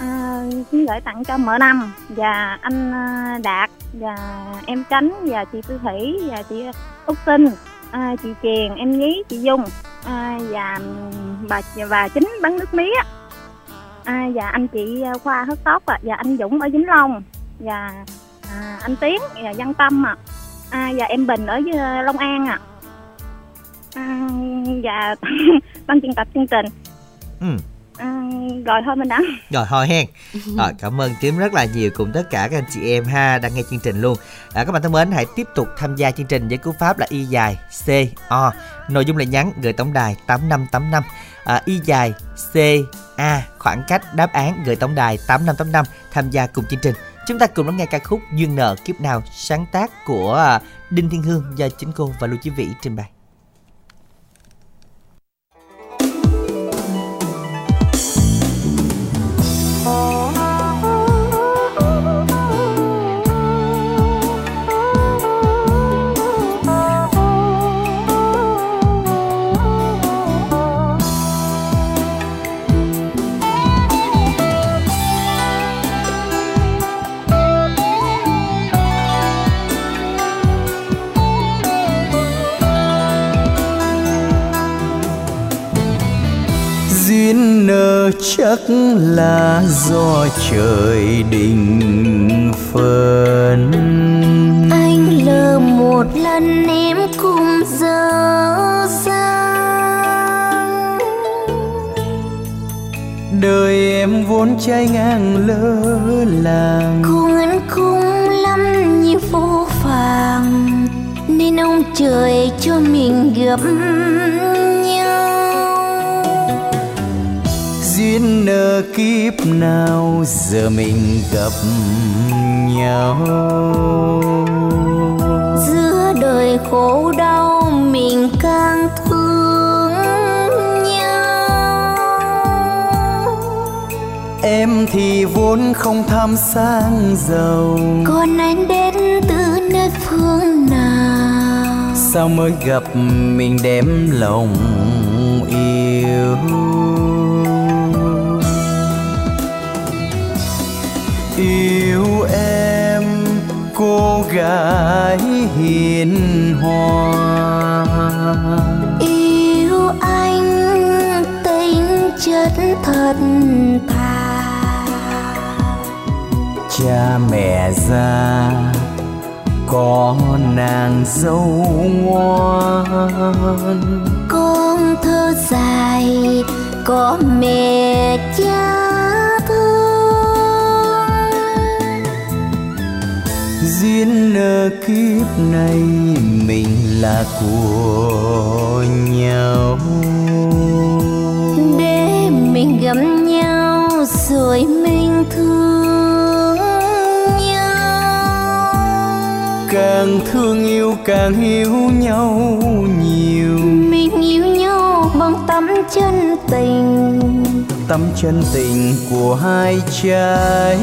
S10: À, xin gửi tặng cho mở năm và anh à, Đạt và em Tránh và chị Tư Thủy và chị Úc Tinh, à, chị Chèn, em Nhí, chị Dung à, và bà và chính bán nước mía. À, và anh chị Khoa hớt tóc à, và anh Dũng ở Vĩnh Long và à, anh Tiến và Văn Tâm à, à, và em Bình ở ờ, Long An ạ. À, và ban biên tập chương trình.
S2: Ừ
S10: à, rồi thôi mình đã
S2: Rồi thôi hen. Rồi cảm ơn Tím rất là nhiều cùng tất cả các anh chị em ha đang nghe chương trình luôn. À, Các bạn thân mến hãy tiếp tục tham gia chương trình với cú pháp là Y dài C O. Nội dung là nhắn gửi tổng đài 8585 à, Y dài C A khoảng cách đáp án gửi tổng đài 8585 tham gia cùng chương trình. Chúng ta cùng lắng nghe ca khúc Duyên nợ kiếp nào sáng tác của à, Đinh Thiên Hương do chính cô và Lưu Chí Vĩ trình bày.
S1: Chắc là do trời định phân
S5: anh lỡ một lần em cùng dở dang.
S1: Đời em vốn trai ngang lỡ làng.
S5: Cùng anh cũng lắm như vô phàng nên ông trời cho mình gặp
S1: duyên nợ kiếp nào giờ mình gặp nhau?
S5: Giữa đời khổ đau mình càng thương nhau.
S1: Em thì vốn không tham sang giàu.
S5: Còn anh đến từ nơi phương nào?
S1: Sao mới gặp mình đem lòng yêu gái hiền hòa.
S5: Yêu anh tính chất thật thà.
S1: Cha mẹ già có nàng dâu ngoan.
S5: Con thơ dài có mẹ cha
S1: duyên nợ kiếp này mình là của nhau.
S5: Để mình gặp nhau rồi mình thương nhau.
S1: Càng thương yêu càng yêu nhau nhiều.
S5: Mình yêu nhau bằng tấm chân tình.
S1: Tấm chân tình của hai trái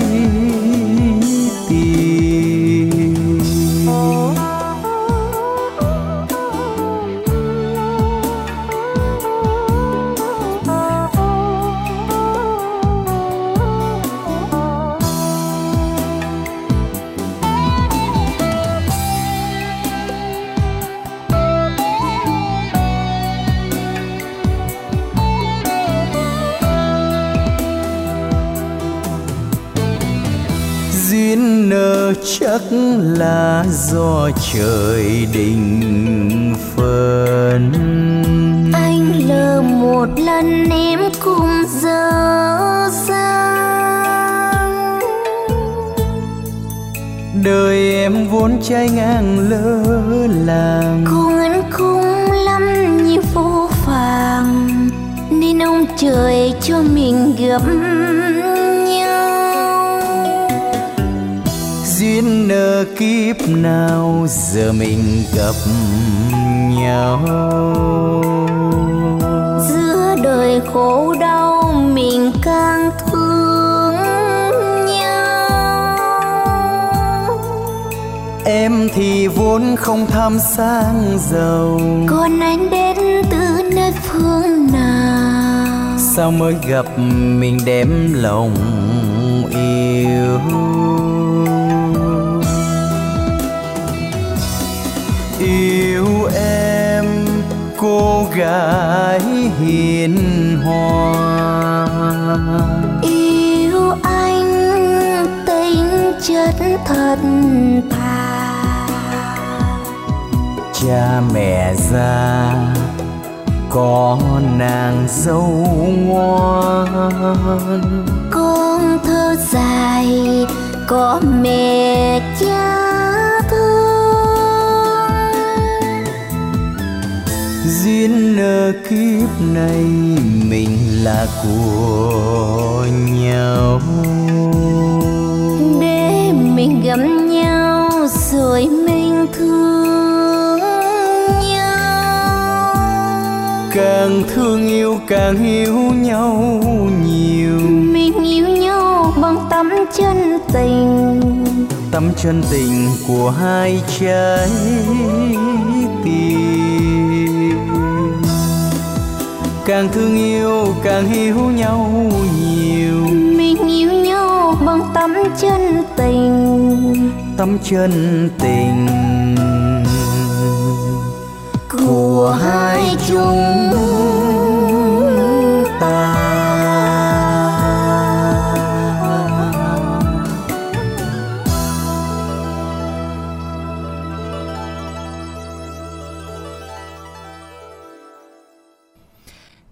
S1: chắc là do trời định phân
S5: anh lỡ một lần em cùng dở dang.
S1: Đời em vốn trai ngang lỡ làng.
S5: Anh cũng lắm như vô phàng nên ông trời cho mình gặp
S1: nợ kiếp nào giờ mình gặp nhau.
S5: Giữa đời khổ đau mình càng thương nhau.
S1: Em thì vốn không tham sang giàu.
S5: Còn anh đến từ nơi phương nào?
S1: Sao mới gặp mình đem lòng yêu gái hiền hòa.
S5: Yêu anh tính chất thật thà.
S1: Cha mẹ già có nàng dâu ngoan.
S5: Con thơ dài có mẹ cha
S1: duyên nợ kiếp này mình là của nhau.
S5: Để rồi mình thương nhau.
S11: Càng thương yêu càng hiểu nhau nhiều.
S5: Mình yêu nhau bằng tấm chân tình.
S11: Tấm chân tình của hai trái càng thương yêu càng hiểu nhau nhiều.
S5: Mình yêu nhau bằng tấm chân tình.
S11: Tấm chân tình
S5: của hai chúng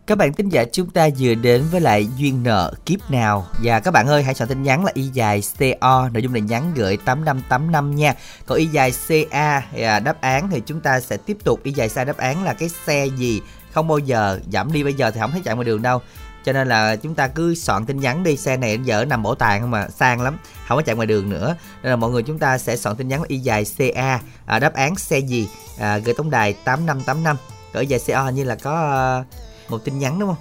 S2: Các bạn tính giả chúng ta vừa đến với lại duyên nợ kiếp nào. Và các bạn ơi hãy soạn tin nhắn là y dài CO Nội dung là nhắn gửi 8585 nha. Còn y dài CA à, đáp án thì chúng ta sẽ tiếp tục. Y dài xa đáp án là cái xe gì? Không bao giờ giảm đi bây giờ thì không thấy chạy ngoài đường đâu. Cho nên là chúng ta cứ soạn tin nhắn đi xe này giờ nằm bảo tàng không mà sang lắm không có chạy ngoài đường nữa. Nên là mọi người chúng ta sẽ soạn tin nhắn y dài ca à, đáp án xe gì? À, gửi tổng đài 8585 gửi dài co như là có uh, một tin nhắn đúng không?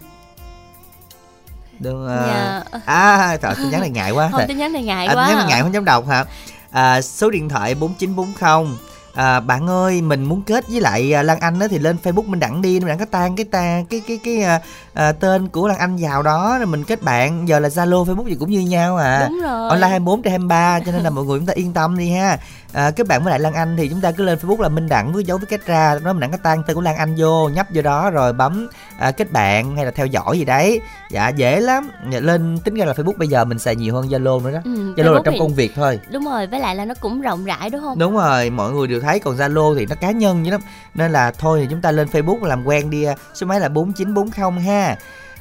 S2: Đúng uh,
S3: Dạ.
S2: à trời tin nhắn này ngại quá.
S3: Không, tin nhắn này ngại
S2: à,
S3: quá.
S2: tin nhắn này
S3: à.
S2: ngại không dám đọc hả? À, số điện thoại 4940 À, bạn ơi mình muốn kết với lại à, Lan Anh á thì lên Facebook mình đặng đi mình đặng có tan cái ta cái cái cái à, à, tên của Lan Anh vào đó rồi mình kết bạn. Giờ là Zalo Facebook gì cũng như nhau à.
S3: Đúng rồi.
S2: online 24 trên 23 cho nên là mọi người chúng ta yên tâm đi ha à, kết bạn với lại Lan Anh thì chúng ta cứ lên Facebook là Minh Đẳng với dấu với kết ra đó mình đặng có tan tên của Lan Anh vô nhấp vô đó rồi bấm à, kết bạn hay là theo dõi gì đấy dạ dễ lắm Dạ, lên tính ra là Facebook bây giờ mình xài nhiều hơn Zalo nữa đó
S3: Ừ,
S2: Zalo là
S3: Facebook
S2: trong
S3: thì-
S2: công việc thôi
S3: đúng rồi với lại là nó cũng rộng rãi đúng không
S2: Đúng rồi, mọi người đều thấy còn Zalo thì nó cá nhân như lắm. Nên là thôi thì chúng ta lên Facebook làm quen đi. à, Số máy là 4940 ha.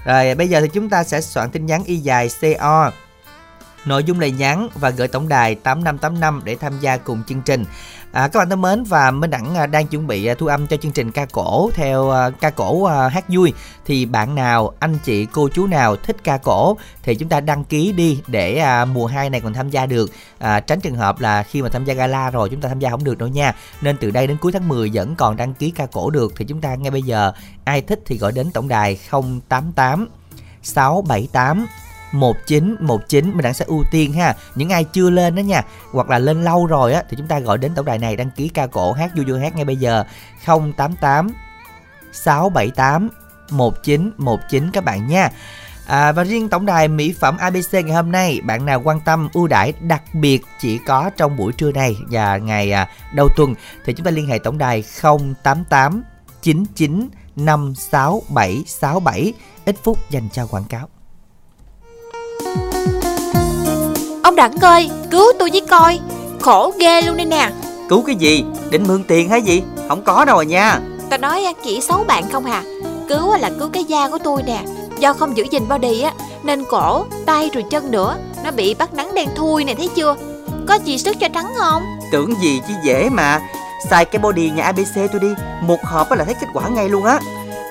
S2: Rồi bây giờ thì chúng ta sẽ soạn tin nhắn y dài CO. Nội dung lời nhắn và gửi tổng đài 8585 để tham gia cùng chương trình. À, các bạn thân mến và Minh Đẳng à, đang chuẩn bị à, thu âm cho chương trình ca cổ theo à, ca cổ hát vui. Thì bạn nào anh chị cô chú nào thích ca cổ thì chúng ta đăng ký đi để mùa 2 này còn tham gia được. À, tránh trường hợp là khi mà tham gia gala rồi chúng ta tham gia không được đâu nha. Nên từ đây đến cuối tháng 10 vẫn còn đăng ký ca cổ được. Thì chúng ta ngay bây giờ ai thích thì gọi đến tổng đài 088 678 1919 mình đang sẽ ưu tiên ha. Những ai chưa lên đó nha hoặc là lên lâu rồi á thì chúng ta gọi đến tổng đài này đăng ký ca cổ hát vui vui hát ngay bây giờ. 088 678 1919 các bạn nha. À, và riêng tổng đài mỹ phẩm ABC ngày hôm nay bạn nào quan tâm ưu đãi đặc biệt chỉ có trong buổi trưa này và ngày à, đầu tuần thì chúng ta liên hệ tổng đài 088 99 56767 ít phút dành cho quảng cáo.
S12: Đẳng ơi cứu tôi với coi Khổ ghê luôn đây nè
S2: Cứu cái gì? Định mượn tiền hay gì? Không có đâu à nha.
S12: Ta nói chỉ xấu bạn không hà Cứu á là cứu cái da của tôi nè Do không giữ gìn body á Nên cổ, tay rồi chân nữa Nó bị bắt nắng đen thui này thấy chưa Có gì sức cho trắng không
S2: Tưởng gì chứ dễ mà. Xài cái body nhà ABC tôi đi, một hộp là thấy kết quả ngay luôn á.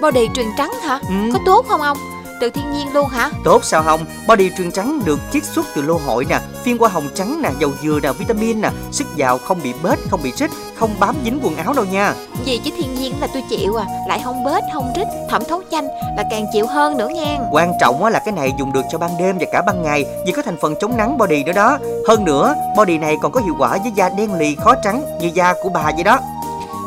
S12: Body truyền trắng hả
S2: Ừ.
S12: Có tốt không ông Từ thiên nhiên luôn hả
S2: Tốt sao không? Body truyền trắng được chiết xuất từ lô hội nè, phiên hoa hồng trắng nè, dầu dừa nè, vitamin nè, sức giàu không bị bết, không bị rít, không bám dính quần áo đâu nha.
S12: Gì chứ thiên nhiên là tôi chịu à Lại không bết không rít Thẩm thấu chanh là càng chịu hơn nữa nghe
S2: Quan trọng á là cái này dùng được cho ban đêm và cả ban ngày vì có thành phần chống nắng body nữa đó. Hơn nữa, body này còn có hiệu quả với da đen lì khó trắng như da của bà vậy đó.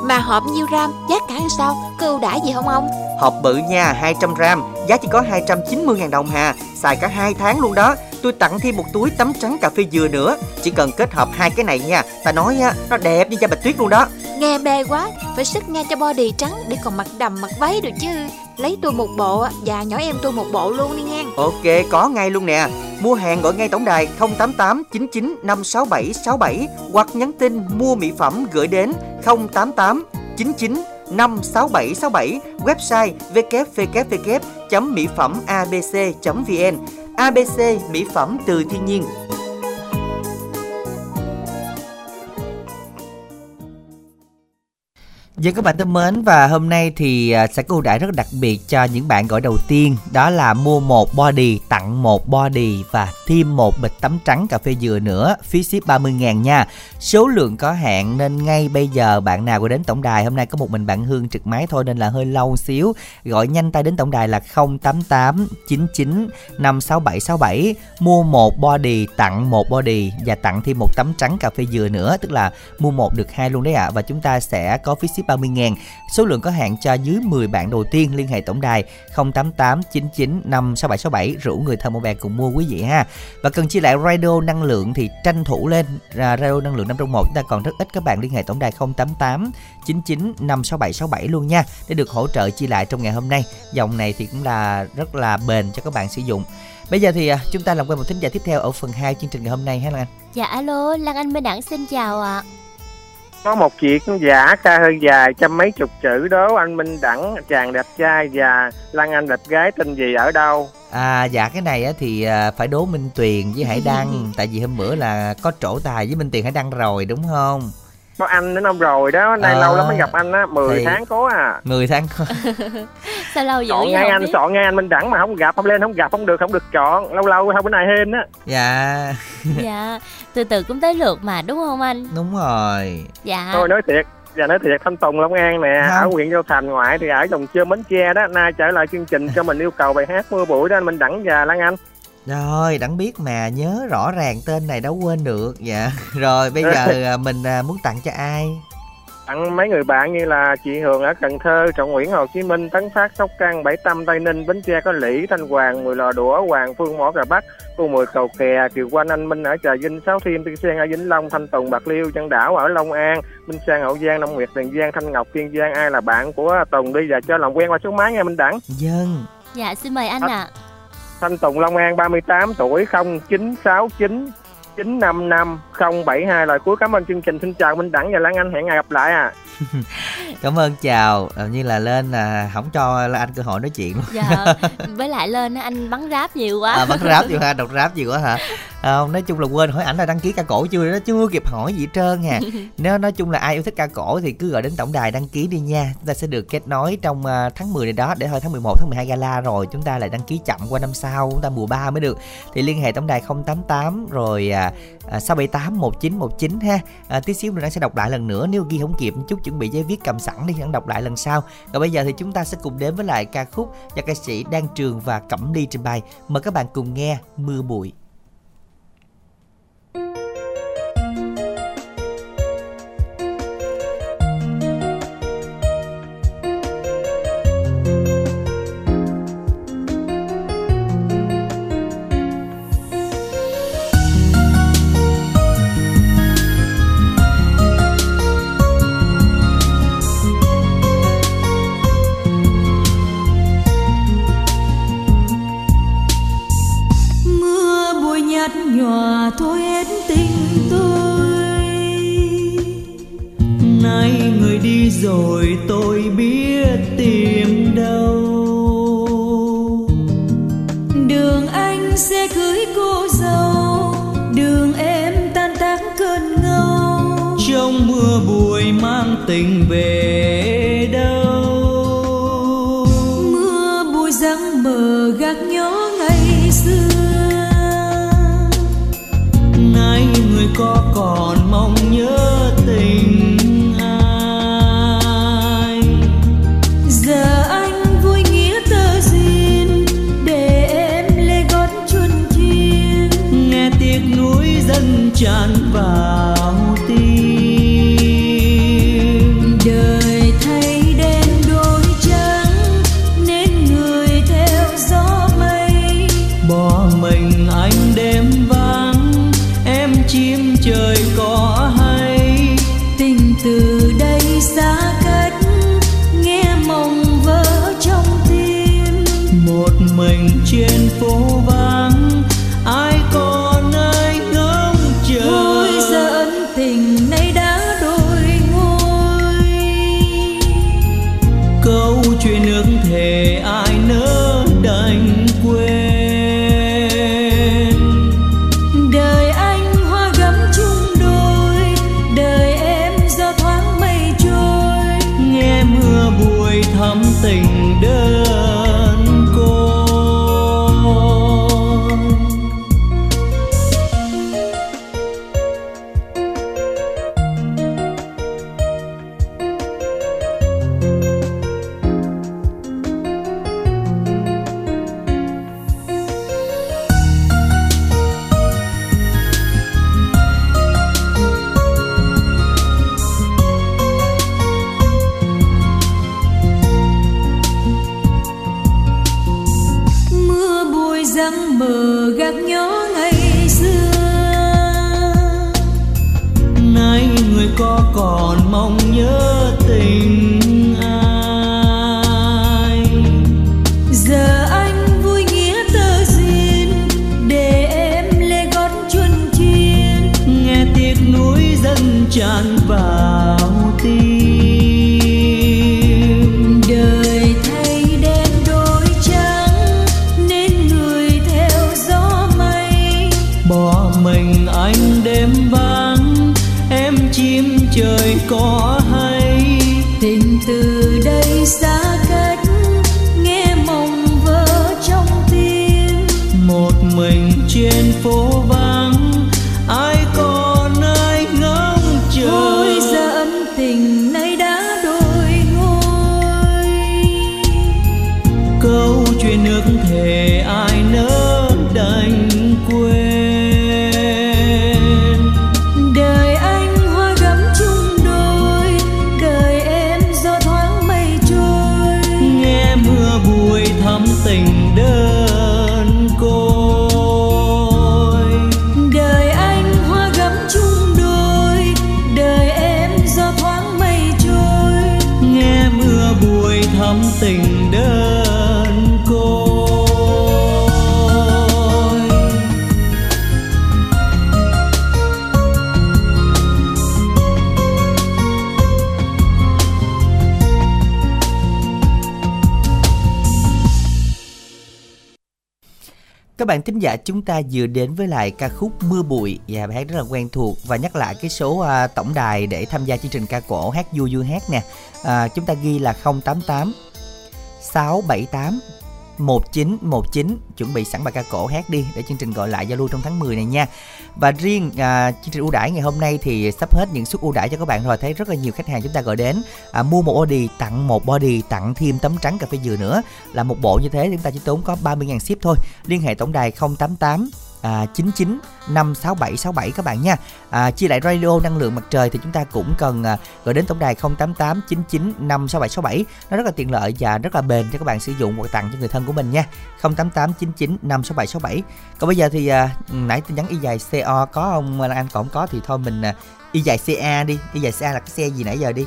S12: Mà hộp nhiêu gram Giá cả làm sao Có ưu đãi gì không ông
S2: Hộp bự nha, 200 gram, giá chỉ có 290.000 đồng hà, xài cả 2 tháng luôn đó. Tôi tặng thêm một túi tắm trắng cà phê dừa nữa, chỉ cần kết hợp hai cái này nha. Ta nói á, nó đẹp như da bạch tuyết luôn đó.
S12: Nghe mê quá Phải sức nghe cho body trắng Để còn mặc đầm mặc váy được chứ Lấy tôi một bộ Và nhỏ em tôi một bộ luôn đi nghe
S2: Ok, có ngay luôn nè. Mua hàng gọi ngay tổng đài 088 99 567 67 hoặc nhắn tin mua mỹ phẩm gửi đến 088 99 56767 website www.mỹ-phẩm-abc.vn ABC mỹ phẩm từ thiên nhiên. Dân các bạn thân mến và hôm nay thì à, sẽ có ưu đãi rất đặc biệt cho những bạn gọi đầu tiên, đó là mua một body, tặng một body và thêm một bịch tắm trắng cà phê dừa nữa, phí ship 30 ngàn nha. Số lượng có hạn nên ngay bây giờ bạn nào gọi đến tổng đài, hôm nay có một mình bạn Hương trực máy thôi nên là hơi lâu xíu. Gọi nhanh tay đến tổng đài là 088 99 56767 mua một body, tặng một body và tặng thêm một tấm trắng cà phê dừa nữa, tức là mua một được hai luôn đấy ạ. À. và chúng ta sẽ có phí ship 30.000. số lượng có hạn cho dưới 10 bạn đầu tiên liên hệ tổng đài 088 99 56767 rủ người thân một bè cùng mua quý vị ha và cần chia lại radio năng lượng thì tranh thủ lên à, radio năng lượng 5 trong 1 chúng ta còn rất ít các bạn liên hệ tổng đài 088 99 56767 luôn nha để được hỗ trợ chia lại trong ngày hôm nay dòng này thì cũng là rất là bền cho các bạn sử dụng Bây giờ thì à, chúng ta làm quen một thính giả tiếp theo ở phần 2 chương trình ngày hôm nay ha Lan Anh.
S3: Dạ alo, Lan Anh Minh Đẳng xin chào ạ.
S13: À có một chuyện giả ca hơi dài trăm mấy chục chữ đó anh Minh Đẳng chàng đẹp trai và Lan Anh đẹp gái tên gì ở đâu
S2: À dạ cái này á thì à, phải đố Minh Tuyền với Hải Đăng tại vì hôm bữa là có trổ tài với Minh Tuyền Hải Đăng rồi đúng không?
S13: Có anh đến ông rồi đó nay
S2: Ờ,
S13: lâu lắm mới gặp anh á 10
S2: thì-
S13: tháng có à
S2: 10 tháng
S3: Sao lâu dữ
S13: chọn
S3: vậy
S13: ngay anh
S3: biết?
S13: chọn ngay anh Minh Đẳng mà không gặp không lên không gặp không được không được chọn lâu lâu không bữa nay hên á
S2: Dạ
S3: Dạ, từ từ cũng tới lượt mà đúng không anh?
S2: đúng rồi
S3: Dạ.
S13: thôi nói thiệt và nói thiệt thanh tùng long an nè
S2: Không.
S13: ở huyện châu thành ngoại thì ở dòng chơi bến tre đó nay trở lại chương trình cho mình yêu cầu bài hát mưa bụi đó anh minh đẳng và lan anh
S2: Rồi đặng biết mà nhớ rõ ràng tên này đâu quên được Dạ Rồi bây giờ à, mình à, muốn tặng cho ai?
S13: tặng mấy người bạn như là chị Hường ở Cần Thơ, Trọng Nguyễn Hồ Chí Minh, Tấn Phát, Sóc Trăng, Bảy Tâm, Tây Ninh, Bến Tre có Lĩ, Thanh Hoàng, Mười Lò Đũa, Hoàng Phương, Mỏ Cà Bắc, Cô Mười Cầu Kè, Kiều Quanh, Anh Minh ở Trà Vinh, Sáu Thiên, Tiên Sen ở Vĩnh Long, Thanh Tùng, Bạc Liêu, Chân Đảo ở Long An, Minh Sang, Hậu Giang, Long Nguyệt, Tiền Giang, Thanh Ngọc, Kiên Giang, ai là bạn của Tùng đi và cho làm quen qua số máy nghe Minh Đẳng.
S2: Dân
S3: Dạ xin mời anh ạ.
S13: Thanh Tùng Long An 38 tuổi 0969 955 072 lời cuối, cảm ơn chương trình. Xin chào Minh Đẳng và Lan Anh. Hẹn ngày gặp lại à.
S2: Cảm ơn chào. Ờ, Như là lên là không cho là anh cơ hội nói chuyện luôn.
S3: Dạ, với lại lên anh bắn ráp nhiều quá.
S2: à, bắn ráp nhiều ha đọc ráp nhiều quá hả? À, nói chung là quên hỏi ảnh là đăng ký ca cổ chưa nó chưa kịp hỏi gì trơn à. Nếu nói chung là ai yêu thích ca cổ thì cứ gọi đến tổng đài đăng ký đi nha. Chúng ta sẽ được kết nối trong à, tháng 10 này đó để thôi tháng 11 tháng 12 gala rồi. Chúng ta lại đăng ký chậm qua năm sau chúng ta mùa 3 mới được. Thì liên hệ tổng đài 088 rồi à, à, 678 1919 ha. À, tí xíu nữa anh sẽ đọc lại lần nữa. Nếu ghi không kịp chút chuẩn bị giấy viết cầm sẵn đi anh đọc lại lần sau. Còn bây giờ thì chúng ta sẽ cùng đến với lại ca khúc do ca sĩ Đan Trường và Cẩm Ly trình bày. Mời các bạn cùng nghe mưa bụi. tanpa bạn thính giả chúng ta vừa đến với lại ca khúc Mưa Bụi dạ, và bài hát rất là quen thuộc và nhắc lại cái số à, tổng đài để tham gia chương trình ca cổ hát vui vui hát nè. À, chúng ta ghi là 088 678 1919 chuẩn bị sẵn bài ca cổ hát đi để chương trình gọi lại giao lưu trong tháng 10 này nha. Và riêng à, chương trình ưu đãi ngày hôm nay thì sắp hết những suất ưu đãi cho các bạn rồi thấy rất là nhiều khách hàng chúng ta gọi đến à, mua một body tặng một body tặng thêm tấm trắng cà phê dừa nữa là một bộ như thế chúng ta chỉ tốn có 30.000 ship thôi. Liên hệ tổng đài 088 à, 99 56767 các bạn nha. À, chia lại radio năng lượng mặt trời thì chúng ta cũng cần à, gọi đến tổng đài 088 99 56767. Nó rất là tiện lợi và rất là bền cho các bạn sử dụng hoặc tặng cho người thân của mình nha. 088 99 56767. Còn bây giờ thì à, nãy tin nhắn y dài CO có không Anh còn không có thì thôi mình à, y dài CA đi. Y dài CA là cái xe gì nãy giờ đi.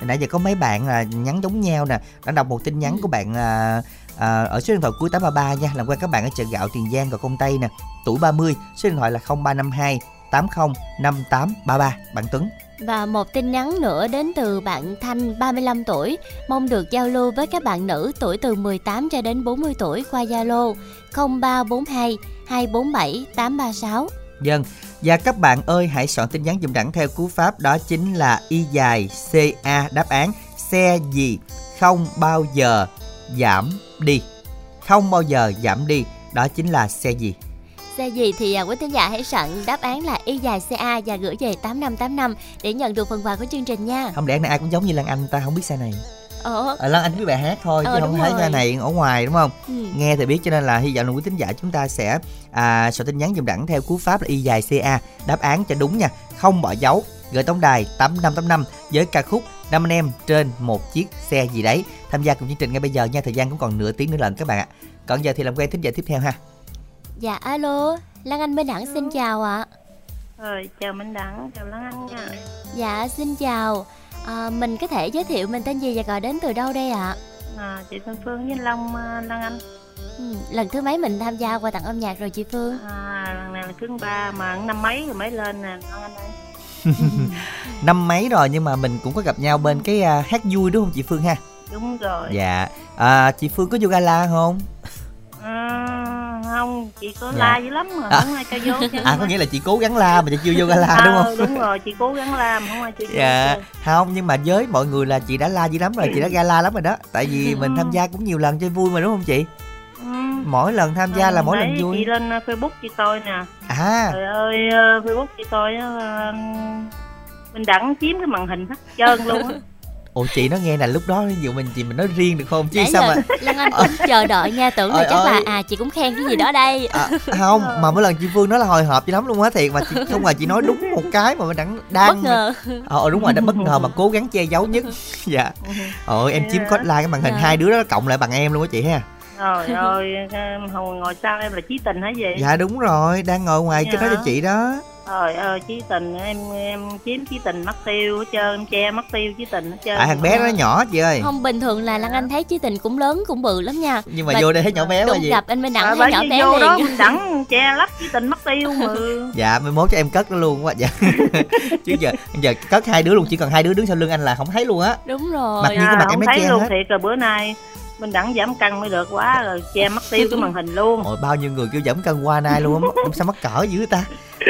S2: Nãy giờ có mấy bạn là nhắn giống nhau nè Đã đọc một tin nhắn của bạn à, à, Ở số điện thoại cuối 833 nha Làm quen các bạn ở chợ gạo Tiền Giang và Công Tây nè. Tuổi 30 Số điện thoại là 0352 80 5833 Bạn Tuấn.
S3: Và một tin nhắn nữa đến từ bạn Thanh 35 tuổi. Mong được giao lưu với các bạn nữ tuổi từ 18 cho đến 40 tuổi qua Zalo 0342 247 836
S2: Dân Và các bạn ơi hãy soạn tin nhắn dùm đẳng theo cú pháp Đó chính là Y dài CA đáp án. Xe gì không bao giờ giảm đi. Không bao giờ giảm đi Đó chính là xe gì?
S3: Xe gì thì à, quý thính giả hãy soạn đáp án là Y dài CA và gửi về 8585 để nhận được phần quà của chương trình nha.
S2: Không lẽ này ai cũng giống như Lan Anh ta không biết xe này.
S3: Ờ,
S2: à, Lan Anh biết bài hát thôi
S3: Ờ,
S2: chứ không thấy cái này ở ngoài đúng không?
S3: Ừ.
S2: nghe thì biết cho nên là hy vọng là quý thính giả chúng ta sẽ à, soạn tin nhắn dùm đẳng theo cú pháp là y dài ca đáp án cho đúng nha. Không bỏ dấu. Gửi tổng đài 8585 với ca khúc năm anh em trên một chiếc xe gì đấy tham gia cùng chương trình ngay bây giờ nha thời gian cũng còn nửa tiếng nữa lần các bạn ạ còn giờ thì làm quen thính giả tiếp theo ha
S3: Dạ alo, Lan Anh Minh Đẳng xin chào ạ.
S10: Rồi, chào Minh Đẳng, chào Lan Anh nha.
S3: Dạ xin chào. À, mình có thể giới thiệu mình tên gì và gọi đến từ đâu đây ạ?
S10: À, chị Xuân Phương với Long à, Lan Anh.
S3: Ừ, lần thứ mấy mình tham gia qua tặng âm nhạc rồi chị Phương?
S10: À, lần này là thứ ba mà năm mấy rồi mới lên nè, Lan Anh ơi.
S2: năm mấy rồi nhưng mà mình cũng có gặp nhau bên cái à, hát vui đúng không chị Phương ha
S10: Đúng rồi.
S2: dạ à, chị Phương có vô gala không
S10: À, không, chị có
S2: Dạ.
S10: la dữ lắm mà
S2: À.
S10: không ai cho vô. chứ.
S2: à có nghĩa là chị cố gắng la mà chị chưa vô gala
S10: Ờ,
S2: đúng không
S10: đúng rồi, chị cố gắng la mà không ai cho vô.
S2: dạ
S10: chứ.
S2: không nhưng mà với mọi người là chị đã la dữ lắm rồi chị đã gala lắm rồi đó tại vì mình tham gia cũng nhiều lần chơi vui mà đúng không chị
S10: Ừ.
S2: mỗi lần tham gia là mỗi lần vui
S10: chị lên uh, Facebook chị coi nè
S2: à
S10: trời ơi uh, Facebook chị coi uh, mình đẳng chiếm cái màn hình hết trơn luôn á
S2: ồ chị nói nghe là lúc đó ví dụ mình chị mình nói riêng được không chứ
S3: Nãy
S2: sao
S3: giờ
S2: mà
S3: Lan Anh cũng chờ đợi nha, tưởng là
S2: Ôi
S3: chắc là
S2: ơi.
S3: à chị cũng khen cái gì đó đây.
S2: à, không mà mỗi lần chị Phương nói là hồi hộp dữ lắm luôn á thiệt mà chị không ngờ chị nói đúng một cái mà mình đang đang
S3: Bất ngờ.
S2: ờ đúng rồi đã bất ngờ mà cố gắng che giấu nhất dạ ôi em chiếm code like cái màn hình
S10: Dạ.
S2: hai đứa đó cộng lại bằng em luôn á chị ha
S10: uh, hồi ngồi sau em là chí tình hả gì
S2: dạ đúng rồi đang ngồi ngoài
S10: Dạ.
S2: cái nói cho chị đó
S10: trời ơi chí tình em em chiếm chí tình mất tiêu hết trơn em che mất tiêu chí tình hết trơn
S2: tại thằng bé đó nhỏ chị ơi
S3: Không bình thường là Lan Anh thấy chí tình cũng lớn cũng bự lắm nha.
S2: nhưng mà vô đây thấy nhỏ bé quá gì
S3: gặp anh Minh Đẳng
S10: à,
S3: thấy nhỏ bé
S10: vô đó
S3: liền.
S10: mình đẳng che lấp chí tình mất tiêu mà
S2: dạ mai mốt cho em cất nó luôn quá dạ chứ giờ giờ cất hai đứa luôn chỉ cần hai đứa đứng sau lưng anh là không thấy luôn á
S3: Đúng rồi.
S2: Mặc nhiên cái
S10: à,
S2: mặt em
S10: không
S2: nó
S10: thấy
S2: che
S10: luôn
S2: hết.
S10: thiệt rồi bữa nay mình đẳng giảm cân mới được quá rồi che mất tiêu cái màn hình luôn.
S2: Ôi bao nhiêu người kêu giảm cân qua nay luôn á sao mắc cỡ dữ ta.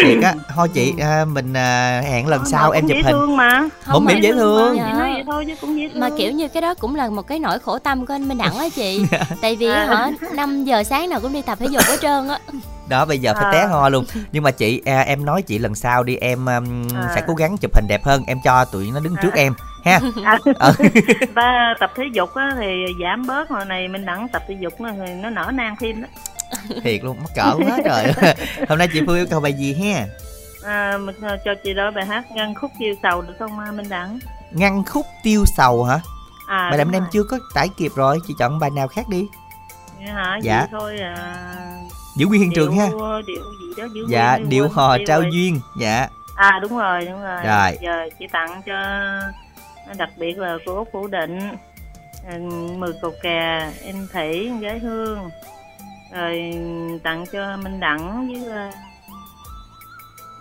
S2: Thiệt á thôi chị à, mình à, hẹn lần sau em chụp hình.
S10: mà.
S2: Bỗng mỉm dễ thương
S10: Chị nói vậy thôi chứ cũng dễ thương.
S3: mà kiểu như cái đó cũng là một cái nỗi khổ tâm của anh Minh Đẳng á chị. Tại vì
S10: À.
S3: họ 5 giờ sáng nào cũng đi tập thể dục hết trơn á.
S2: Đó bây giờ phải
S10: À.
S2: té ho luôn. Nhưng mà chị à, em nói chị lần sau đi em um,
S10: À.
S2: sẽ cố gắng chụp hình đẹp hơn. Em cho tụi nó đứng trước
S10: À.
S2: em ha.
S10: À,
S2: Ờ.
S10: và tập thể dục á, thì giảm bớt hồi này mình đặng tập thể dục nó, thì nó nở nang thêm đó.
S2: Thiệt luôn mắc cỡ quá trời. Hôm nay chị phương yêu cầu bài gì ha?
S10: À, mình ờ, cho chị đó bài hát ngân khúc chiêu sầu được không à, Minh Đẳng?
S2: Ngăn khúc tiêu sầu hả?
S10: À,
S2: bài
S10: đúng
S2: em chưa có tải kịp rồi chị chọn bài nào khác đi.
S10: Dạ hả
S2: Dạ.
S10: vậy thôi à,
S2: giữ nguyên hiện trường ha.
S10: Điệu, điệu gì đó giữ
S2: dạ
S10: nguyên,
S2: điệu hò
S10: tiêu
S2: trao
S10: rồi.
S2: duyên. Dạ.
S10: À đúng rồi đúng rồi.
S2: Rồi.
S10: giờ chị tặng cho đặc biệt là cô Út Phủ Định. Ừ, mười cầu kè em Thủy gái Hương. Rồi tặng cho Minh Đẳng với ờ,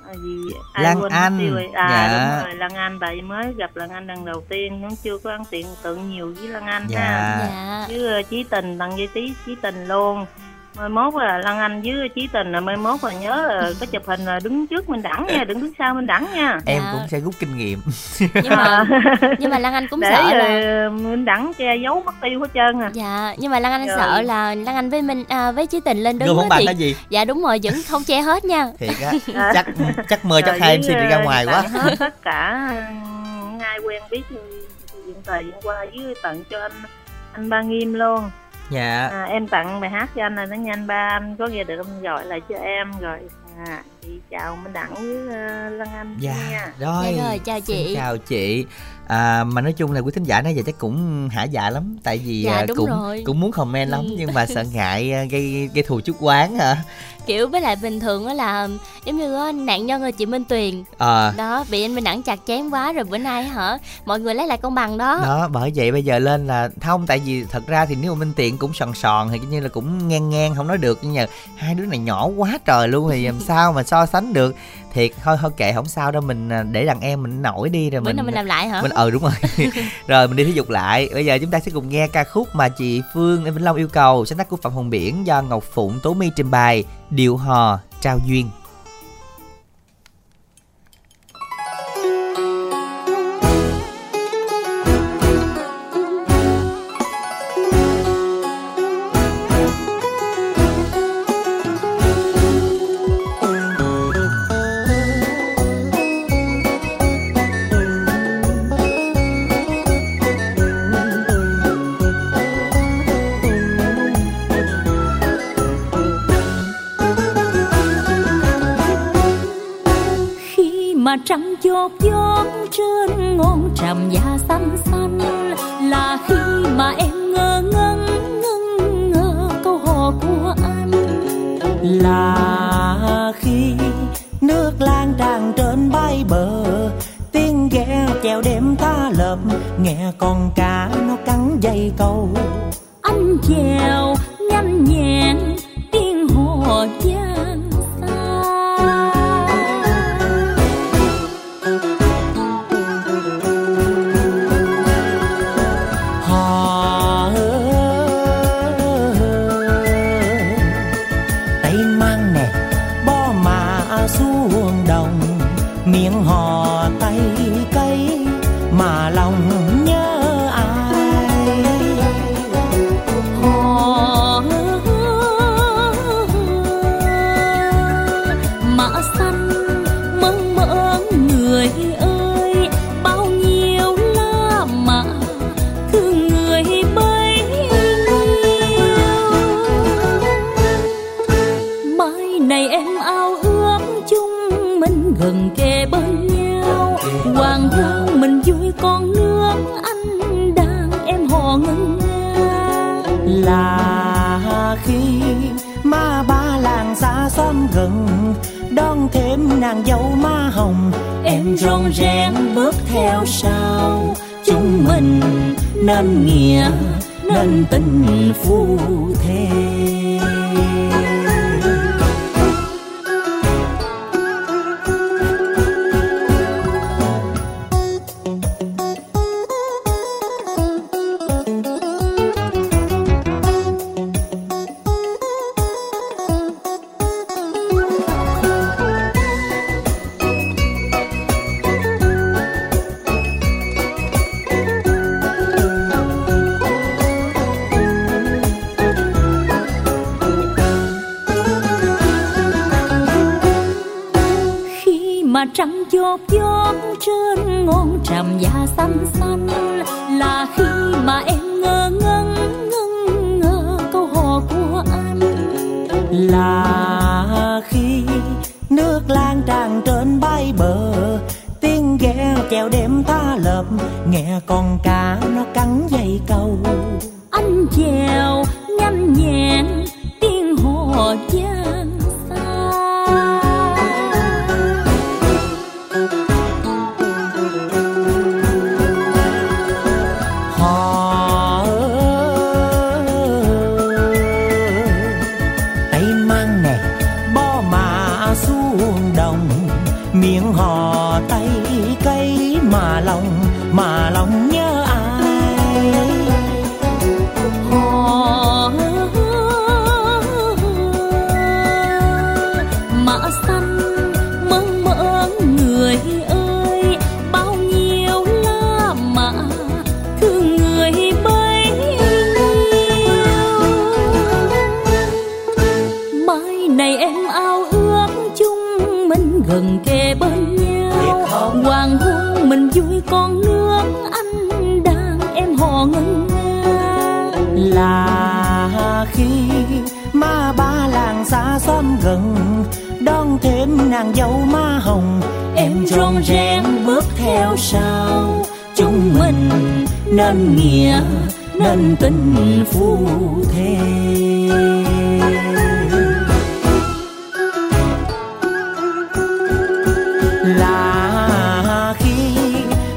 S10: à, gì? Ai
S2: Lan
S10: quên
S2: Anh,
S10: tiêu à
S2: dạ.
S10: đúng rồi Lan Anh tại mới gặp Lan Anh lần đầu tiên. Nó chưa có ăn tiện tượng nhiều với Lan Anh
S2: Dạ.
S10: ha.
S3: Dạ.
S10: Với ờ, Chí Tình tặng với Chí Chí Tình luôn mốt là Lan Anh với Chí Tình là mai mốt là nhớ là có chụp hình là đứng trước Minh Đẳng nha đừng đứng sau Minh Đẳng nha.
S2: Em
S3: Dạ.
S2: cũng sẽ rút kinh nghiệm.
S3: Nhưng mà nhưng mà Lan Anh cũng
S10: để
S3: sợ là
S10: Minh Đẳng che giấu mất tiêu hết trơn à.
S3: Dạ nhưng mà Lan Anh
S10: Rồi.
S3: sợ là Lan Anh với mình à, với Chí Tình lên đứng
S2: bằng
S3: thì
S2: cái gì?
S3: Dạ đúng rồi vẫn không che hết nha.
S2: Thiệt á
S10: À.
S2: chắc chắc mời chắc hai
S10: với,
S2: mc đi ra
S10: ờ,
S2: ngoài quá.
S10: tất cả ai quen biết hiện thời gian qua với tặng cho anh anh ba nghiêm luôn
S2: dạ.
S10: À, em tặng bài hát cho anh là nó nhanh ba anh có nghe được không? Gọi lại cho em rồi. À, chị chào Minh Đẳng với uh, Lân Anh
S2: dạ
S10: nha.
S2: rồi,
S3: Dạ rồi, chào chị.
S2: Xin chào chị. À, mà nói chung là quý thính giả nãy giờ chắc cũng hả dạ lắm tại vì
S3: Dạ,
S2: à,
S3: đúng
S2: cũng
S3: rồi.
S2: cũng muốn comment lắm
S3: Ừ.
S2: nhưng mà sợ ngại à, gây gây thù chút quán hả?
S3: Kiểu với lại bình thường á là giống như á, nạn nhân là chị Minh Tuyền.
S2: Ờ.
S3: Đó bị anh Minh Đẳng chặt chém quá rồi bữa nay hả mọi người lấy lại công bằng đó.
S2: Đó bởi vậy bây giờ lên là không tại vì thật ra thì nếu mà minh tiện cũng sòn sòn thì như là cũng ngang ngang không nói được nhưng mà hai đứa này nhỏ quá trời luôn thì làm sao mà so sánh được thiệt thôi thôi kệ không sao đâu mình à, để đàn em mình nổi đi rồi
S3: bữa
S2: mình
S3: mình làm lại hả?
S2: Mình ờ đúng rồi. Rồi mình đi thể dục lại. Bây giờ chúng ta sẽ cùng nghe ca khúc mà chị phương em vĩnh long yêu cầu sáng tác của phạm hồng biển do ngọc phụng tố my trình bày điệu hò trao duyên
S7: mà trăng chốt gió trên ngọn tràm da xanh xanh là khi mà em ngơ ngẩn ngưng ngơ câu hò của anh.
S11: Là khi nước lan tràn trên bãi bờ tiếng ghe chèo đêm ta lợp nghe con cá nó cắn dây câu.
S7: Anh chèo nhanh nhẹn
S11: rén bước theo sau. Chúng mình nên nghĩa nên tình phu thề theo sau chúng mình nên nghĩa nên tình phu thê. Là khi